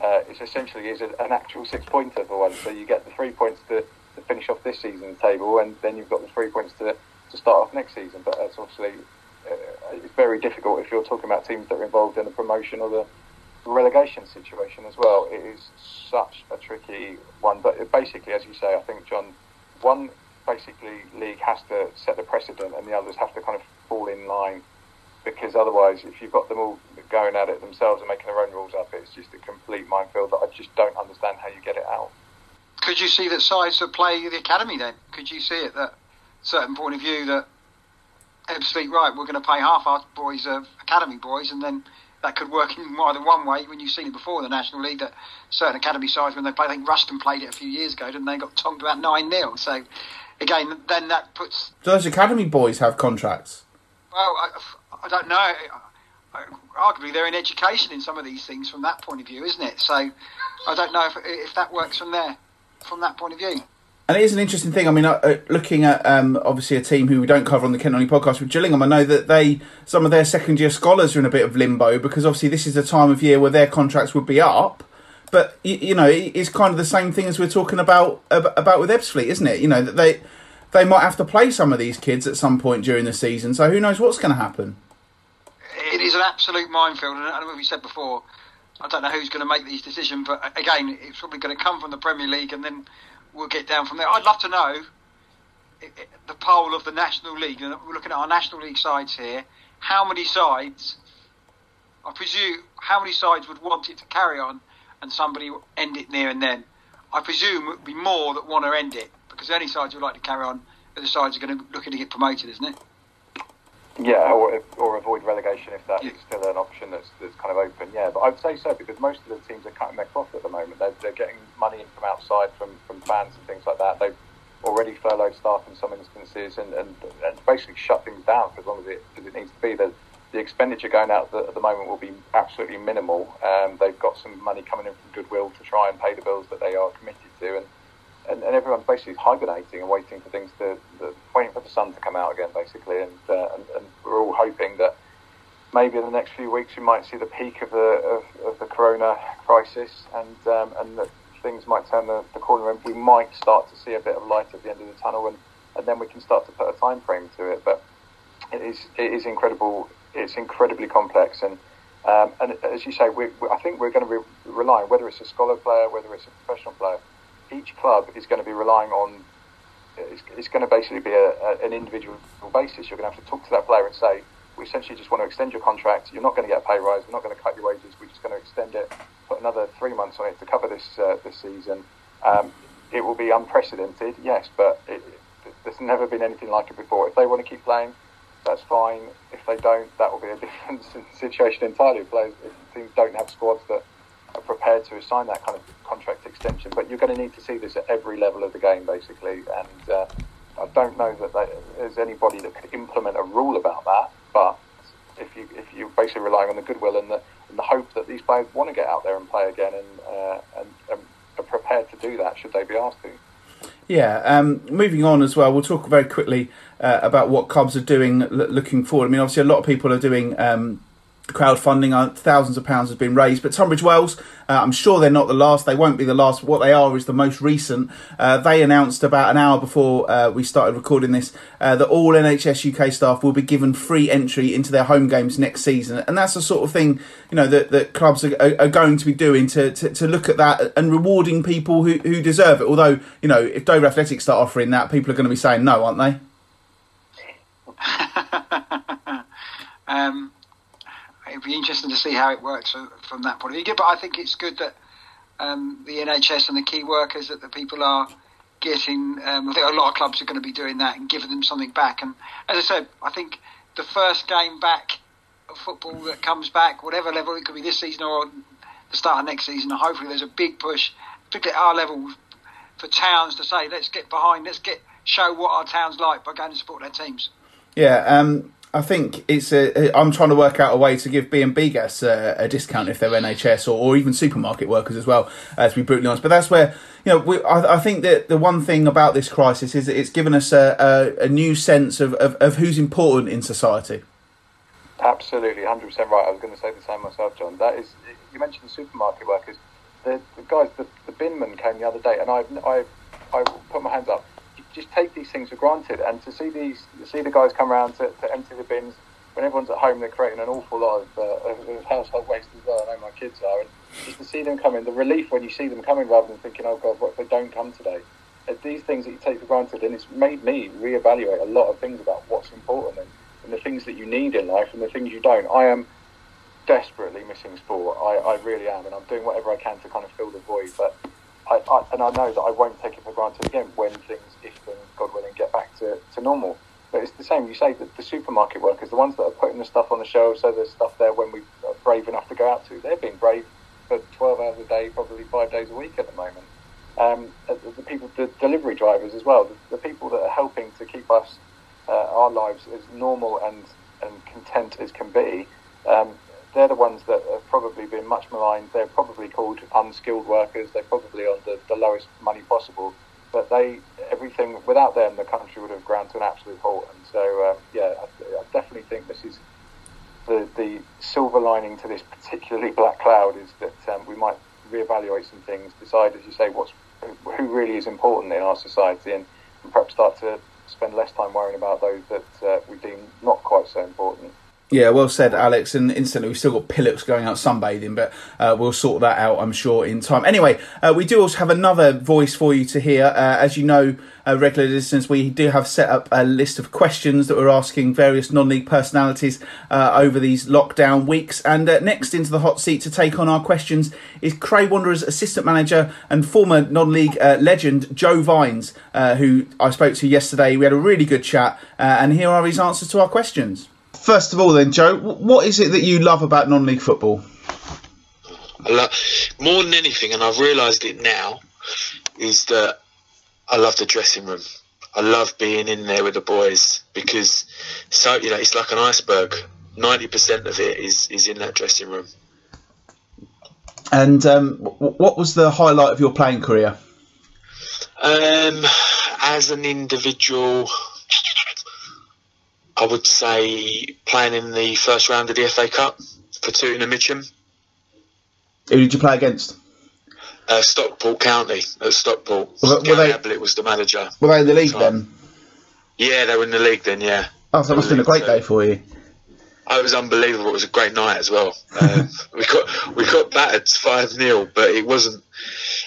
uh, it's essentially is an actual six pointer for one. So you get the three points to, to finish off this season's table, and then you've got the three points to, to start off next season. But that's obviously uh, it's very difficult if you're talking about teams that are involved in the promotion or the relegation situation as well. It is such a tricky one. But basically, as you say, I think Jon, one basically league has to set the precedent and the others have to kind of fall in line because otherwise if you've got them all going at it themselves and making their own rules up it's just a complete minefield that I just don't understand how you get it out. Could you see that sides that play the academy then? Could you see it that certain point of view that Ebbsfleet right we're going to pay half our boys uh, academy boys and then that could work in more than one way when you've seen it before in the National League that certain academy sides when they play I think Ruston played it a few years ago and they got tongued about 9 0 so again, then that puts. Do those academy boys have contracts? Well, I, I don't know. Arguably, they're in education in some of these things from that point of view, isn't it? So I don't know if, if that works from there, from that point of view. And it is an interesting thing. I mean, uh, looking at um, obviously a team who we don't cover on the Kent Only podcast with Gillingham, I know that they some of their second year scholars are in a bit of limbo because obviously this is the time of year where their contracts would be up but you, know, it's kind of the same thing as we're talking about about with Ebbsfleet, isn't it? You know that they they might have to play some of these kids at some point during the season. So who knows what's going to happen? It is an absolute minefield, and as we said before, I don't know who's going to make these decisions. But again, it's probably going to come from the Premier League, and then we'll get down from there. I'd love to know the poll of the National League, and we're looking at our National League sides here. How many sides? I presume how many sides would want it to carry on and somebody end it there and then. I presume it would be more that want to end it because the only sides who like to carry on are the sides who are going to looking to get promoted, isn't it? Yeah, or, or avoid relegation if that yeah. is still an option that's, that's kind of open. Yeah, but I'd say so because most of the teams are cutting their cloth at the moment. They're, they're getting money in from outside, from, from fans and things like that. They've already furloughed staff in some instances and, and, and basically shut things down for as long as it, as it needs to be. The, the expenditure going out at the moment will be absolutely minimal. Um, they've got some money coming in from goodwill to try and pay the bills that they are committed to, and and, and everyone's basically hibernating and waiting for things to, the, waiting for the sun to come out again, basically. And, uh, and, and we're all hoping that maybe in the next few weeks we might see the peak of the of, of the corona crisis, and um, and that things might turn the, the corner, and we might start to see a bit of light at the end of the tunnel, and, and then we can start to put a time frame to it. But it is it is incredible. It's incredibly complex, and um, and as you say, we, we, I think we're going to be relying whether it's a scholar player, whether it's a professional player each club is going to be relying on. It's, it's going to basically be a, a, an individual basis. You're going to have to talk to that player and say, we essentially just want to extend your contract. You're not going to get a pay rise. We're not going to cut your wages. We're just going to extend it, put another three months on it to cover this uh, this season. Um, it will be unprecedented, yes, but it, there's never been anything like it before. If they want to keep playing, that's fine. If they don't, that will be a different situation entirely. Players, if teams don't have squads that are prepared to sign that kind of contract extension. But you're going to need to see this at every level of the game, basically. And uh, I don't know that they, there's anybody that could implement a rule about that. But if you if you're basically relying on the goodwill and the and the hope that these players want to get out there and play again and uh, and, and are prepared to do that, should they be asked to. Yeah, um, moving on as well, we'll talk very quickly uh, about what clubs are doing l- looking forward. I mean, obviously, a lot of people are doing um, crowdfunding, uh, thousands of pounds has been raised. But Tunbridge Wells, uh, I'm sure they're not the last. They won't be the last. What they are is the most recent. Uh, they announced about an hour before uh, we started recording this uh, that all NHS UK staff will be given free entry into their home games next season, and that's the sort of thing you know that, that clubs are, are, going to be doing to, to, to, look at that and rewarding people who, who deserve it. Although you know if Dover Athletics start offering that, people are going to be saying no, aren't they? um it'd be interesting to see how it works from that point of view. But I think it's good that um, the NHS and the key workers that the people are getting. Um, I think a lot of clubs are going to be doing that and giving them something back. And as I said, I think the first game back of football that comes back, whatever level it could be this season or the start of next season, hopefully there's a big push, particularly at our level, for towns to say, let's get behind, let's get show what our towns like by going to support their teams. Yeah, um, I think it's a. I'm trying to work out a way to give B and B gas a, a, discount if they're NHS or, or even supermarket workers as well. Uh, to be brutally honest, but that's where you know we, I, I, think that the one thing about this crisis is that it's given us a, a, a new sense of, of, of, who's important in society. Absolutely, hundred percent right. I was going to say the same myself, Jon. That is, you mentioned supermarket workers. The, the guys, the, the binman came the other day, and I I I put my hands up just take these things for granted. And to see these, see the guys come around to, to empty the bins when everyone's at home, they're creating an awful lot of, uh, of, household waste as well. I know my kids are, and just to see them coming, the relief when you see them coming, rather than thinking, "Oh God, what if they don't come today?" These things that you take for granted, and it's made me reevaluate a lot of things about what's important and, and the things that you need in life and the things you don't. I am desperately missing sport. I, I really am, and I'm doing whatever I can to kind of fill the void. But I, I, and I know that I won't take it for granted again when things, if things, God willing, get back to, to normal. But it's the same. You say that the supermarket workers, the ones that are putting the stuff on the shelves, so there's stuff there when we are brave enough to go out to. They're being brave for 12 hours a day, probably five days a week at the moment. Um, the people, the delivery drivers as well, the, the people that are helping to keep us, uh, our lives as normal and, and content as can be. Um, they're the ones that have probably been much maligned. They're probably called unskilled workers. They're probably on the, the lowest money possible. But they, everything without them, the country would have ground to an absolute halt. And so, um, yeah, I, I, definitely think this is the the silver lining to this particularly black cloud is that um, we might reevaluate some things, decide, as you say, what's who really is important in our society, and, and perhaps start to spend less time worrying about those that uh, we deem not quite so important. Yeah, well said, Alex. And instantly, we've still got Pillocks going out sunbathing, but uh, we'll sort that out, I'm sure, in time. Anyway, uh, we do also have another voice for you to hear. Uh, as you know, uh, regular listeners, we do have set up a list of questions that we're asking various non-league personalities uh, over these lockdown weeks. And uh, next into the hot seat to take on our questions is Cray Wanderers assistant manager and former non-league legend Joe Vines, who I spoke to yesterday. We had a really good chat, and here are his answers to our questions. First of all, then, Joe, what is it that you love about non-league football? Love, more than anything, and I've realised it now, is that I love the dressing room. I love being in there with the boys because so you know it's like an iceberg. Ninety percent of it is is in that dressing room. And um, what was the highlight of your playing career? Um, as an individual, I would say playing in the first round of the FA Cup for Tooting Mitcham. Who did you play against? Uh, Stockport County at Stockport. Were, were they, Ablett was the manager. Were they in the league then? Yeah, they were in the league then. Yeah. Oh, so that must have been a great day for you. Oh, it was unbelievable. It was a great night as well. Um, we got we got battered five 0 but it wasn't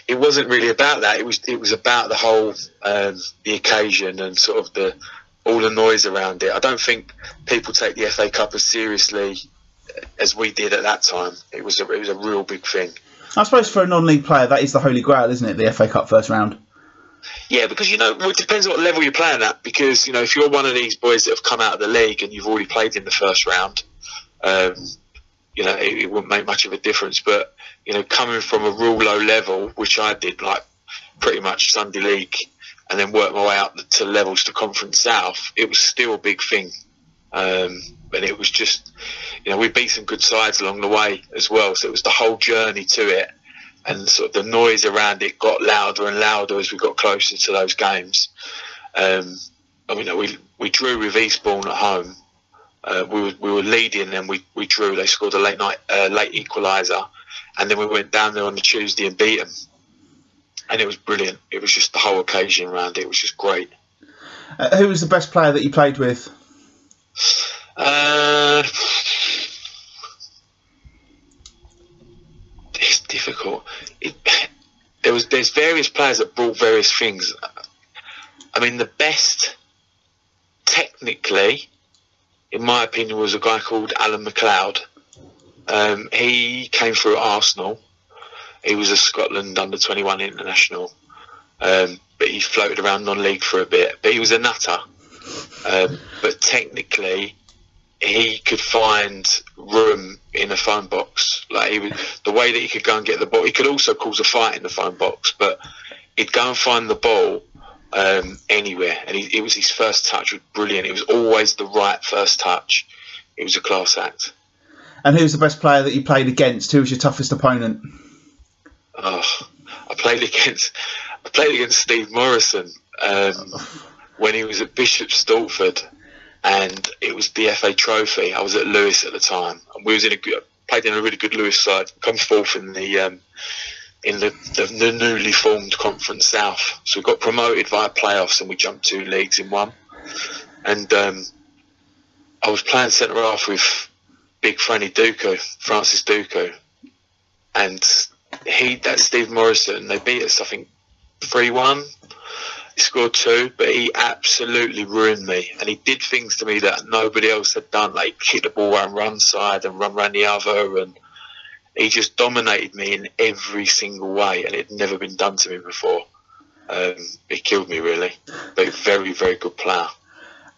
it wasn't really about that. It was it was about the whole um, the occasion and sort of the all the noise around it. I don't think people take the FA Cup as seriously as we did at that time. It was a, it was a real big thing. I suppose for a non-league player, that is the holy grail, isn't it? The FA Cup first round. Yeah, because you know it depends on what level you're playing at. Because you know if you're one of these boys that have come out of the league and you've already played in the first round, um, you know it, it, wouldn't make much of a difference. But you know coming from a real low level, which I did, like pretty much Sunday league, and then work my way up to levels to Conference South, it was still a big thing. Um, and it was just, you know, we beat some good sides along the way as well. So it was the whole journey to it, and sort of the noise around it got louder and louder as we got closer to those games. Um, I mean, we we drew with Eastbourne at home. Uh, we were we were leading and we, we drew. They scored a late night uh, late equaliser, and then we went down there on the Tuesday and beat them and it was brilliant. It was just the whole occasion around it was just great. Uh, who was the best player that you played with? Uh, it's difficult. It, there was there's various players that brought various things. I mean, the best technically, in my opinion, was a guy called Alan McLeod. Um, he came through Arsenal he was a Scotland under 21 international, um, but he floated around non-league for a bit. But he was a nutter. Um, but technically, he could find room in a phone box. Like he would, the way that he could go and get the ball, he could also cause a fight in the phone box. But he'd go and find the ball um, anywhere, and he, it was his first touch was brilliant. It was always the right first touch. It was a class act. And who was the best player that you played against? Who was your toughest opponent? Oh, I played against I played against Steve Morrison um, when he was at Bishop Stortford, and it was the FA Trophy. I was at Lewes at the time, and we was in a played in a really good Lewes side. Come fourth in the um, in the, the, the, newly formed Conference South. So we got promoted via playoffs, and we jumped two leagues in one. And um, I was playing centre half with big Franny Duku, Francis Duku, and he that Steve Morrison, they beat us I think three one. He scored two, but he absolutely ruined me, and he did things to me that nobody else had done, like kick the ball around one side and run around the other, and he just dominated me in every single way, and it had never been done to me before. Um, it killed me really, but very very good player.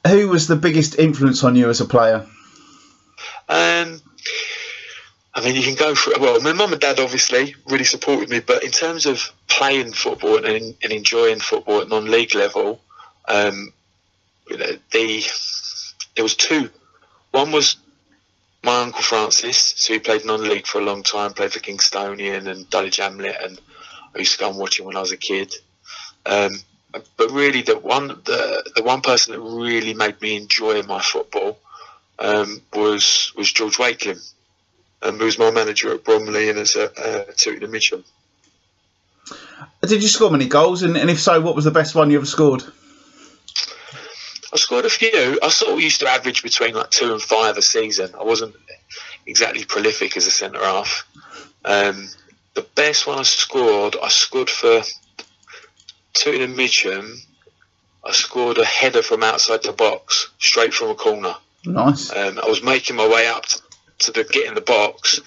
Who was the biggest influence on you as a player? Um, I mean, you can go for well. My mum and dad obviously really supported me, but in terms of playing football and, and enjoying football at non-league level, um, you know, the there was two. One was my uncle Francis, so he played non-league for a long time, played for Kingstonian and Dulwich Hamlet, and I used to go and watch him when I was a kid. Um, but really, the one the the one person that really made me enjoy my football um, was was George Wakeling and was my manager at Bromley and as a uh, Tooting Mitcham. Did you score many goals? And, and if so, what was the best one you ever scored? I scored a few. I sort of used to average between like two and five a season. I wasn't exactly prolific as a centre half. Um, the best one I scored, I scored for Tooting Mitcham. I scored a header from outside the box, straight from a corner. Nice. Um, I was making my way up to, to the get in the box,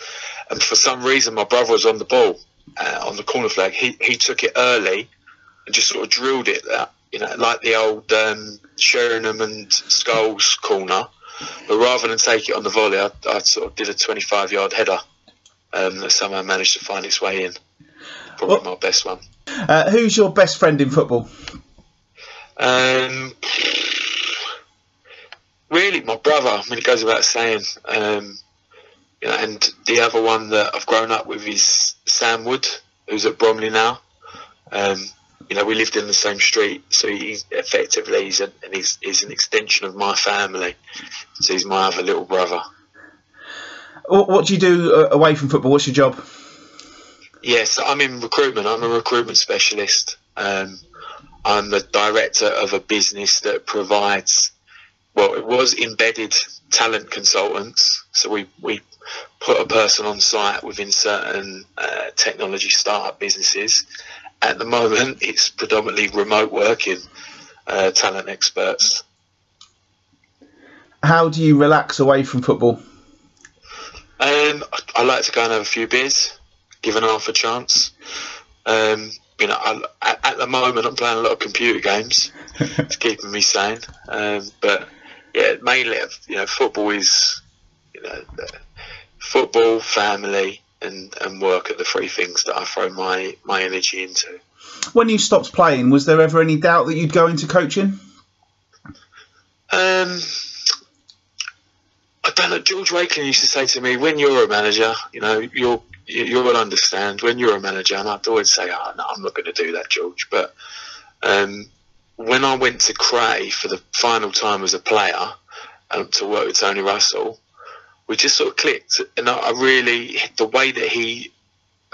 and for some reason my brother was on the ball uh, on the corner flag. He he took it early and just sort of drilled it. That you know, like the old um, Sheringham and Scholes corner. But rather than take it on the volley, I, I sort of did a 25 yard header um, that somehow managed to find its way in. Probably Well- my best one. Uh, who's your best friend in football? Um, really, my brother. I mean, it goes without saying. Um, you know, and the other one that I've grown up with is Sam Wood, who's at Bromley now. Um, you know, we lived in the same street, so he's effectively he's, a, and he's, he's an extension of my family. So he's my other little brother. What, what do you do uh, away from football? What's your job? Yes, I'm in recruitment. I'm a recruitment specialist. Um, I'm the director of a business that provides, well, it was embedded talent consultants. So we, we put a person on site within certain uh, technology startup businesses. At the moment, it's predominantly remote working uh, talent experts. How do you relax away from football? Um, I, I like to go and have a few beers, given half a chance. Um, you know, I, at, the moment I'm playing a lot of computer games. it's keeping me sane. Um, but yeah, mainly, you know, football is, you know, football, family, and, and work are the three things that I throw my, my energy into. When you stopped playing, was there ever any doubt that you'd go into coaching? Um, I don't know. George Wakeling used to say to me, "When you're a manager, you know, you'll you'll understand. When you're a manager," and I'd always say, "Oh no, I'm not going to do that, George." But um, when I went to Cray for the final time as a player um, to work with Tony Russell, we just sort of clicked, and I, I really the way that he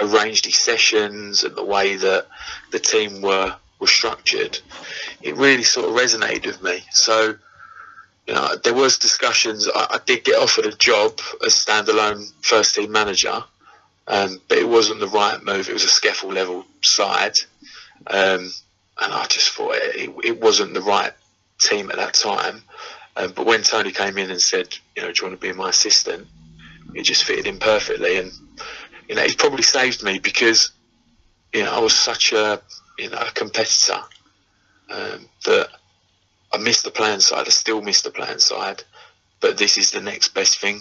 arranged his sessions and the way that the team were were structured, it really sort of resonated with me. So you know, there was discussions. I, I did get offered a job as standalone first team manager, um, but it wasn't the right move. It was a scaffold level side, um, and I just thought it, it, it wasn't the right team at that time. Um, but when Tony came in and said, you know, do you want to be my assistant? It just fitted in perfectly, and you know, it probably saved me because you know I was such a you know a competitor um, that I missed the plan side. I still miss the plan side, but this is the next best thing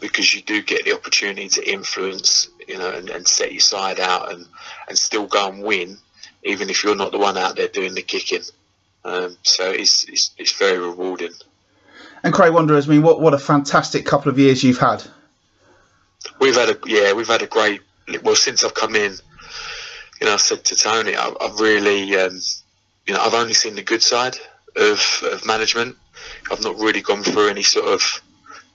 because you do get the opportunity to influence, you know, and, and set your side out and, and still go and win, even if you're not the one out there doing the kicking. Um, so it's, it's it's very rewarding. And Cray Wanderers, I mean, what, what a fantastic couple of years you've had. We've had a yeah, we've had a great. Well, since I've come in, you know, I said to Tony, I, I've really, um, you know, I've only seen the good side of, of management. I've not really gone through any sort of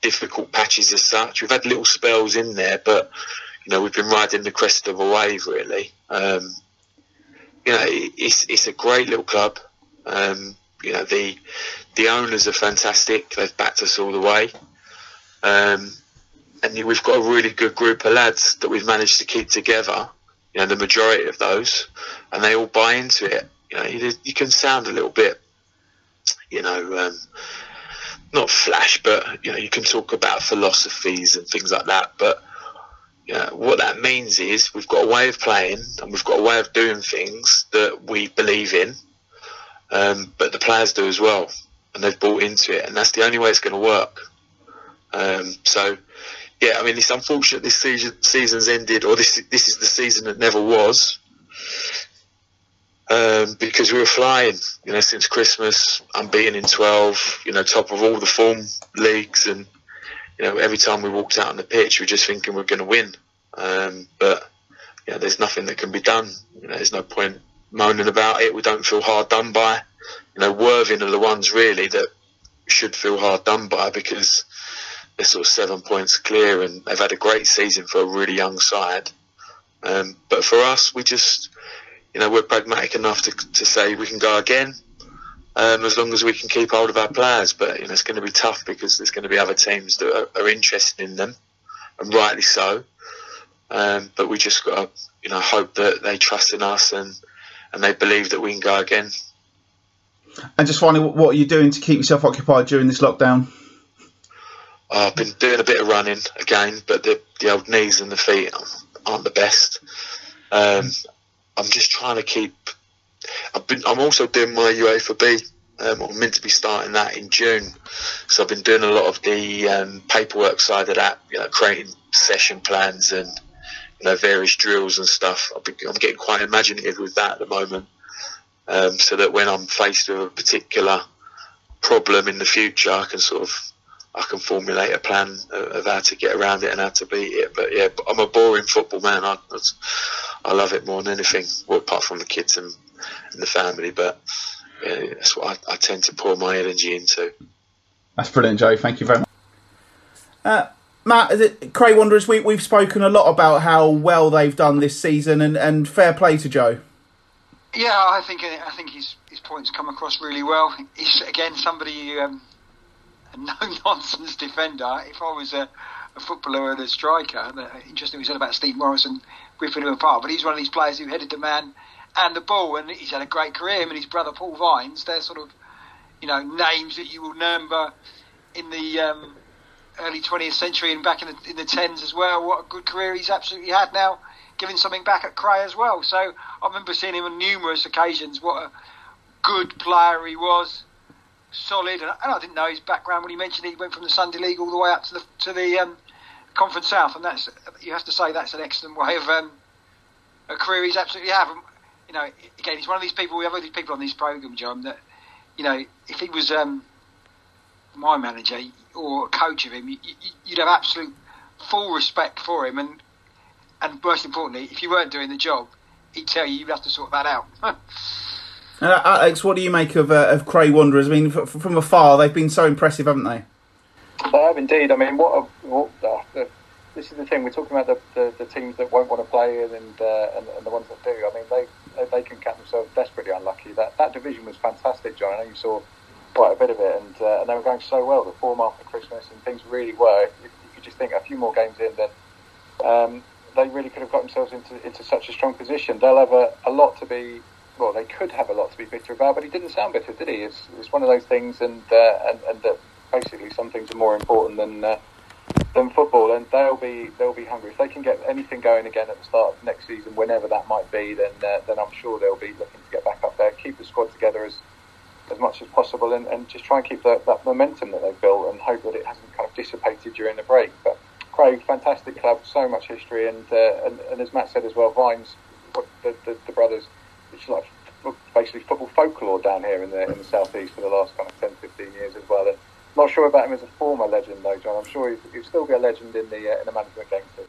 difficult patches as such. We've had little spells in there, but you know, we've been riding the crest of a wave really. Um, you know, it's it's a great little club. Um, you know, the the owners are fantastic. They've backed us all the way. Um, and we've got a really good group of lads that we've managed to keep together. You know, the majority of those, and they all buy into it. You know, you, you can sound a little bit, you know, um, not flash, but you know, you can talk about philosophies and things like that. But you know, what that means is we've got a way of playing and we've got a way of doing things that we believe in, um, but the players do as well, and they've bought into it, and that's the only way it's going to work. Um, so, yeah, I mean, it's unfortunate this season season's ended, or this this is the season that never was, um, because we were flying, you know, since Christmas, unbeaten in twelve, you know, top of all the form leagues, and you know, every time we walked out on the pitch, we were just thinking we're going to win, um, but you know, there's nothing that can be done. You know, there's no point moaning about it. We don't feel hard done by. You know, Worthing are the ones really that should feel hard done by because they're sort of seven points clear and they've had a great season for a really young side. Um, but for us, we just, you know, we're pragmatic enough to, to say we can go again. um, as long as we can keep hold of our players. But you know, it's going to be tough because there's going to be other teams that are, are interested in them, and rightly so. Um, but we just got to, you know, hope that they trust in us and and they believe that we can go again. And just finally, what are you doing to keep yourself occupied during this lockdown? Uh, I've been doing a bit of running again, but the, the old knees and the feet aren't the best. Um, I'm just trying to keep. I've been. I'm also doing my UEFA B. Um, I'm meant to be starting that in June, so I've been doing a lot of the um, paperwork side of that. You know, creating session plans and know various drills and stuff. i am getting quite imaginative with that at the moment, um, so that when I'm faced with a particular problem in the future, I can sort of I can formulate a plan of how to get around it and how to beat it. But yeah, I'm a boring football man. I, I love it more than anything, well, apart from the kids and, and the family. But yeah, that's what I, I, tend to pour my energy into. That's brilliant, Joe. Thank you very much. Uh, Matt, Cray Wanderers, we, we've spoken a lot about how well they've done this season, and, and fair play to Joe. Yeah, I think I think his his points come across really well. He's again somebody um, a no nonsense defender. If I was a, a footballer and a striker, interesting we said about Steve Morrison ripping him apart, but he's one of these players who headed the man and the ball, and he's had a great career. Him and his brother Paul Vines, they're sort of you know names that you will remember in the um, early 20th century and back in the, in the tens as well. What a good career he's absolutely had now, giving something back at Cray as well. So I remember seeing him on numerous occasions. What a good player he was, solid, and, I didn't know his background when he mentioned he went from the Sunday League all the way up to the to the um, Conference South, and that's you have to say that's an excellent way of um, a career he's absolutely had. you know, again, he's one of these people. We have all these people on this program, Jon. That you know, if he was um, my manager or a coach of him, you, would have absolute full respect for him, and and most importantly, if you weren't doing the job, he'd tell you you'd have to sort that out. uh, Alex, what do you make of uh, of Cray Wanderers? I mean, f- from afar, they've been so impressive, haven't they? They have indeed. I mean, what, a, what uh, this is the thing we're talking about the, the, the teams that won't want to play and uh, and, and, the ones that do. I mean, they they can count themselves desperately unlucky. That that division was fantastic, Jon. I know you saw quite a bit of it, and, uh, and they were going so well the form after Christmas, and things really were. If, if you just think a few more games in, then um, they really could have got themselves into into such a strong position. They'll have a, a lot to be. Well, they could have a lot to be bitter about, but he didn't sound bitter, did he? It's, it's one of those things, and uh, and, and that basically some things are more important than uh, than football, and they'll be they'll be hungry. If they can get anything going again at the start of next season, whenever that might be, then uh, then I'm sure they'll be looking to get back up there, keep the squad together as as much as possible, and, and just try and keep the, that momentum that they've built, and hope that it hasn't kind of dissipated during the break. But Cray, fantastic club, so much history, and uh, and, and, as Matt said as well, Vines, the, the, the brothers, it's like basically football folklore down here in the in the southeast for the last kind of 10, 15 years as well. And not sure about him as a former legend though, Jon. I'm sure he'll still be a legend in the uh, in the management game too.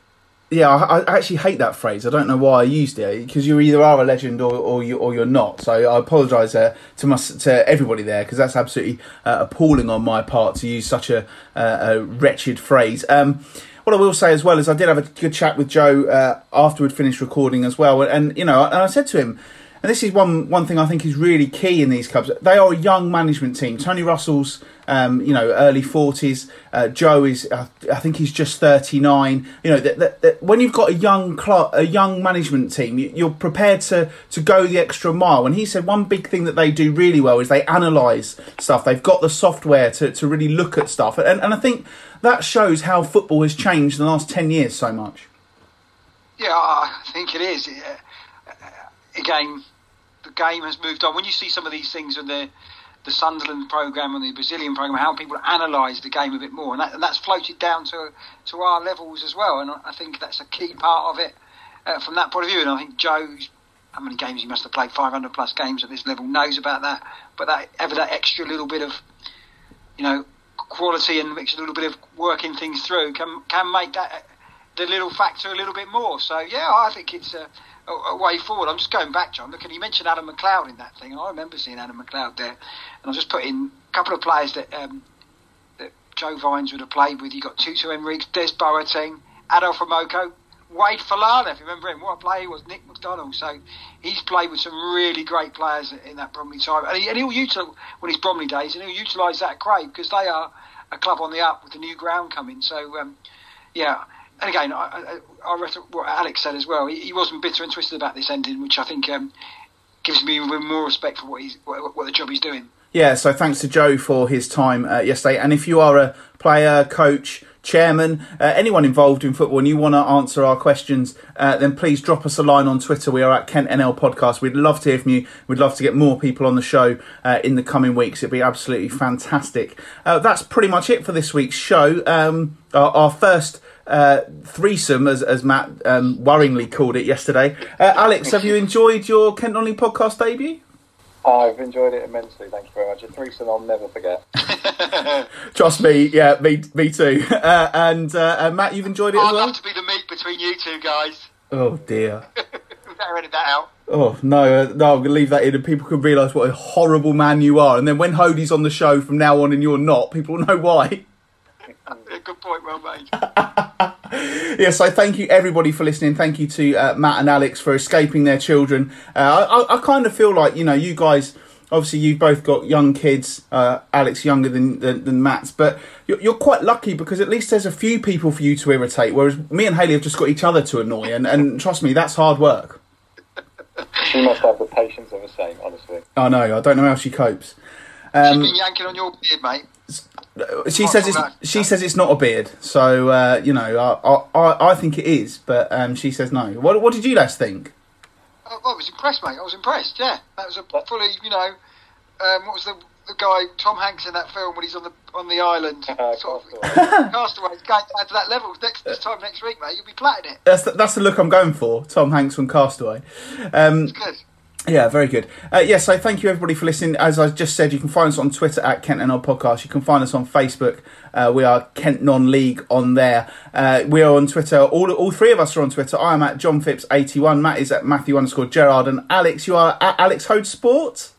Yeah, I, I, actually hate that phrase. I don't know why I used it because you either are a legend or, or you or you're not. So I apologise uh, to my, to everybody there because that's absolutely uh, appalling on my part to use such a, uh, a wretched phrase. Um, what I will say as well is I did have a good chat with Joe uh, after we'd finished recording as well, and you know, and I said to him and this is one one thing I think is really key in these clubs. They are a young management team. Tony Russell's, um, you know, early forties. Uh, Joe is, uh, I think he's just thirty nine. You know, that, that, that when you've got a young club, a young management team, you, are prepared to to go the extra mile. And he said one big thing that they do really well is they analyse stuff. They've got the software to to really look at stuff, and and I think that shows how football has changed in the last ten years so much. Yeah, I think it is. Again, the game has moved on. When you see some of these things in the the Sunderland program and the Brazilian program, how people analyse the game a bit more, and, that, and, that's floated down to to our levels as well. And I think that's a key part of it uh, from that point of view. And I think Joe, how many games he must have played, 500 plus games at this level, knows about that. But that ever that extra little bit of, you know, quality and a little bit of working things through can can make that the little factor a little bit more. So yeah, I think it's a a, a, way forward. I'm just going back, Jon. Look, and you mentioned Adam McLeod in that thing, I remember seeing Adam McLeod there. And I just put in a couple of players that um, that Joe Vines would have played with. You got Tutu Henriques, Des Boateng, Adolfo Moko. Wade Falana, if you remember him, what a player he was, Nick McDonald. So he's played with some really great players in that Bromley time, and, he, he'll utilise when he's Bromley days, and he'll utilise that at Cray because they are a club on the up with the new ground coming. So um, yeah, and again, I, I, I what Alex said as well. He, he, wasn't bitter and twisted about this ending, which I think um, gives me more respect for what he's what, what the job he's doing. Yeah, so thanks to Joe for his time uh, yesterday. And if you are a player, coach, chairman, uh, anyone involved in football, and you want to answer our questions, uh, then please drop us a line on Twitter. We are at Kent NL Podcast. We'd love to hear from you. We'd love to get more people on the show uh, in the coming weeks. It'd be absolutely fantastic. Uh, that's pretty much it for this week's show. Um, our, our, first. Uh, threesome, as, as Matt um, worryingly called it yesterday. Uh, Alex, have you enjoyed your Kent Non-League podcast debut? I've enjoyed it immensely. Thank you very much. A threesome I'll never forget. Trust me, yeah, me, me too. Uh, and uh, uh, Matt, you've enjoyed it I'd as well. love to be the meat between you two guys. Oh dear. better edit that out. Oh no, uh, no! I'm gonna leave that in, and people can realise what a horrible man you are. And then when Hody's on the show from now on, and you're not, people will know why. Good point, well made. yeah, so thank you everybody for listening. Thank you to uh, Matt and Alex for escaping their children. Uh, I, I kind of feel like you know you guys. Obviously, you've both got young kids. Uh, Alex younger than than, than Matt's, but you're, you're, quite lucky because at least there's a few people for you to irritate. Whereas me and Haley have just got each other to annoy, and, and trust me, that's hard work. She must have the patience of a saint, honestly. I know. I don't know how she copes. Um, She's been yanking on your beard, mate. She says it's she says it's not a beard, so uh, you know I, I I think it is, but um, she says no. What what did you guys think? Oh, I was impressed, mate. I was impressed. Yeah, that was a fully you know um, what was the the guy Tom Hanks in that film when he's on the on the island? Uh, sort of, Castaway. going down to that level. Next this time next week, mate, you'll be platting it. That's the, that's the look I'm going for. Tom Hanks from Castaway. Um, it's good. Yeah, very good. Uh, yeah, so thank you everybody for listening. As I just said, you can find us on Twitter at Kent NL Podcast. You can find us on Facebook. Uh, we are Kent Non League on there. Uh, we are on Twitter. All all three of us are on Twitter. I am at Jon Phipps eighty one. Matt is at Matthew underscore Gerard, and Alex, you are at Alex Hoad Sport.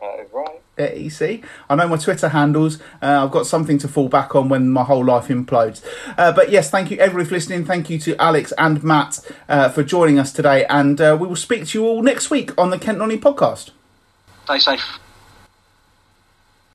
Right. EC. I know my Twitter handles. Uh, I've got something to fall back on when my whole life implodes. Uh, but yes, thank you everybody for listening. Thank you to Alex and Matt uh, for joining us today. And uh, we will speak to you all next week on the Kent Nonny podcast. Stay safe.